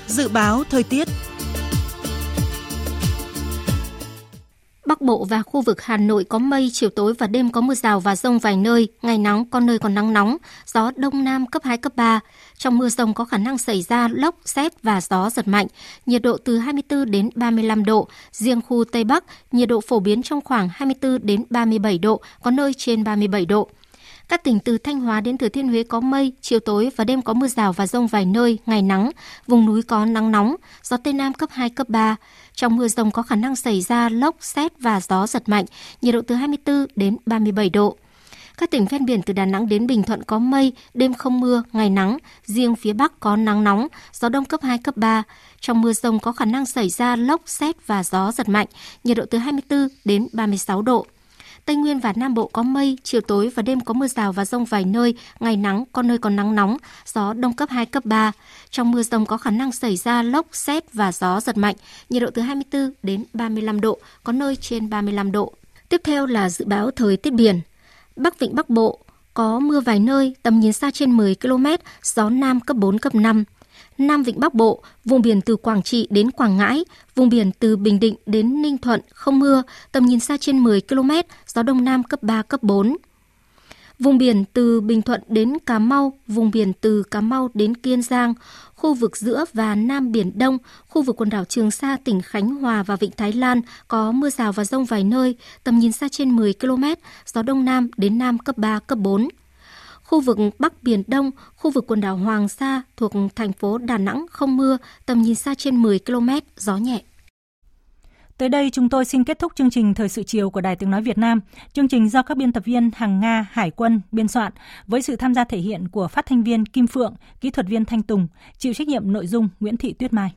Dự báo thời tiết Bắc Bộ và khu vực Hà Nội có mây, chiều tối và đêm có mưa rào và rông vài nơi, ngày nắng, có nơi còn nắng nóng, gió đông nam cấp 2, cấp 3. Trong mưa rông có khả năng xảy ra lốc, xét và gió giật mạnh, nhiệt độ từ 24 đến 35 độ. Riêng khu Tây Bắc, nhiệt độ phổ biến trong khoảng 24 đến 37 độ, có nơi trên 37 độ. Các tỉnh từ Thanh Hóa đến Thừa Thiên Huế có mây, chiều tối và đêm có mưa rào và rông vài nơi, ngày nắng, vùng núi có nắng nóng, gió Tây Nam cấp 2, cấp 3. Trong mưa rông có khả năng xảy ra lốc, xét và gió giật mạnh, nhiệt độ từ 24 đến 37 độ. Các tỉnh ven biển từ Đà Nẵng đến Bình Thuận có mây, đêm không mưa, ngày nắng, riêng phía Bắc có nắng nóng, gió đông cấp 2, cấp 3. Trong mưa rông có khả năng xảy ra lốc, xét và gió giật mạnh, nhiệt độ từ 24 đến 36 độ. Tây Nguyên và Nam Bộ có mây, chiều tối và đêm có mưa rào và rông vài nơi, ngày nắng, có nơi còn nắng nóng, gió đông cấp 2, cấp 3. Trong mưa rông có khả năng xảy ra lốc, xét và gió giật mạnh, nhiệt độ từ 24 đến 35 độ, có nơi trên 35 độ. Tiếp theo là dự báo thời tiết biển. Bắc Vịnh Bắc Bộ có mưa vài nơi, tầm nhìn xa trên 10 km, gió Nam cấp 4, cấp 5. Nam Vịnh Bắc Bộ, vùng biển từ Quảng Trị đến Quảng Ngãi, vùng biển từ Bình Định đến Ninh Thuận không mưa, tầm nhìn xa trên 10 km, gió Đông Nam cấp 3, cấp 4. Vùng biển từ Bình Thuận đến Cà Mau, vùng biển từ Cà Mau đến Kiên Giang, khu vực giữa và Nam Biển Đông, khu vực quần đảo Trường Sa, tỉnh Khánh Hòa và Vịnh Thái Lan có mưa rào và rông vài nơi, tầm nhìn xa trên 10 km, gió Đông Nam đến Nam cấp 3, cấp 4. Khu vực Bắc Biển Đông, khu vực quần đảo Hoàng Sa thuộc thành phố Đà Nẵng không mưa, tầm nhìn xa trên 10 km, gió nhẹ. Tới đây chúng tôi xin kết thúc chương trình Thời sự chiều của Đài Tiếng Nói Việt Nam. Chương trình do các biên tập viên Hằng Nga, Hải quân biên soạn với sự tham gia thể hiện của phát thanh viên Kim Phượng, kỹ thuật viên Thanh Tùng, chịu trách nhiệm nội dung Nguyễn Thị Tuyết Mai.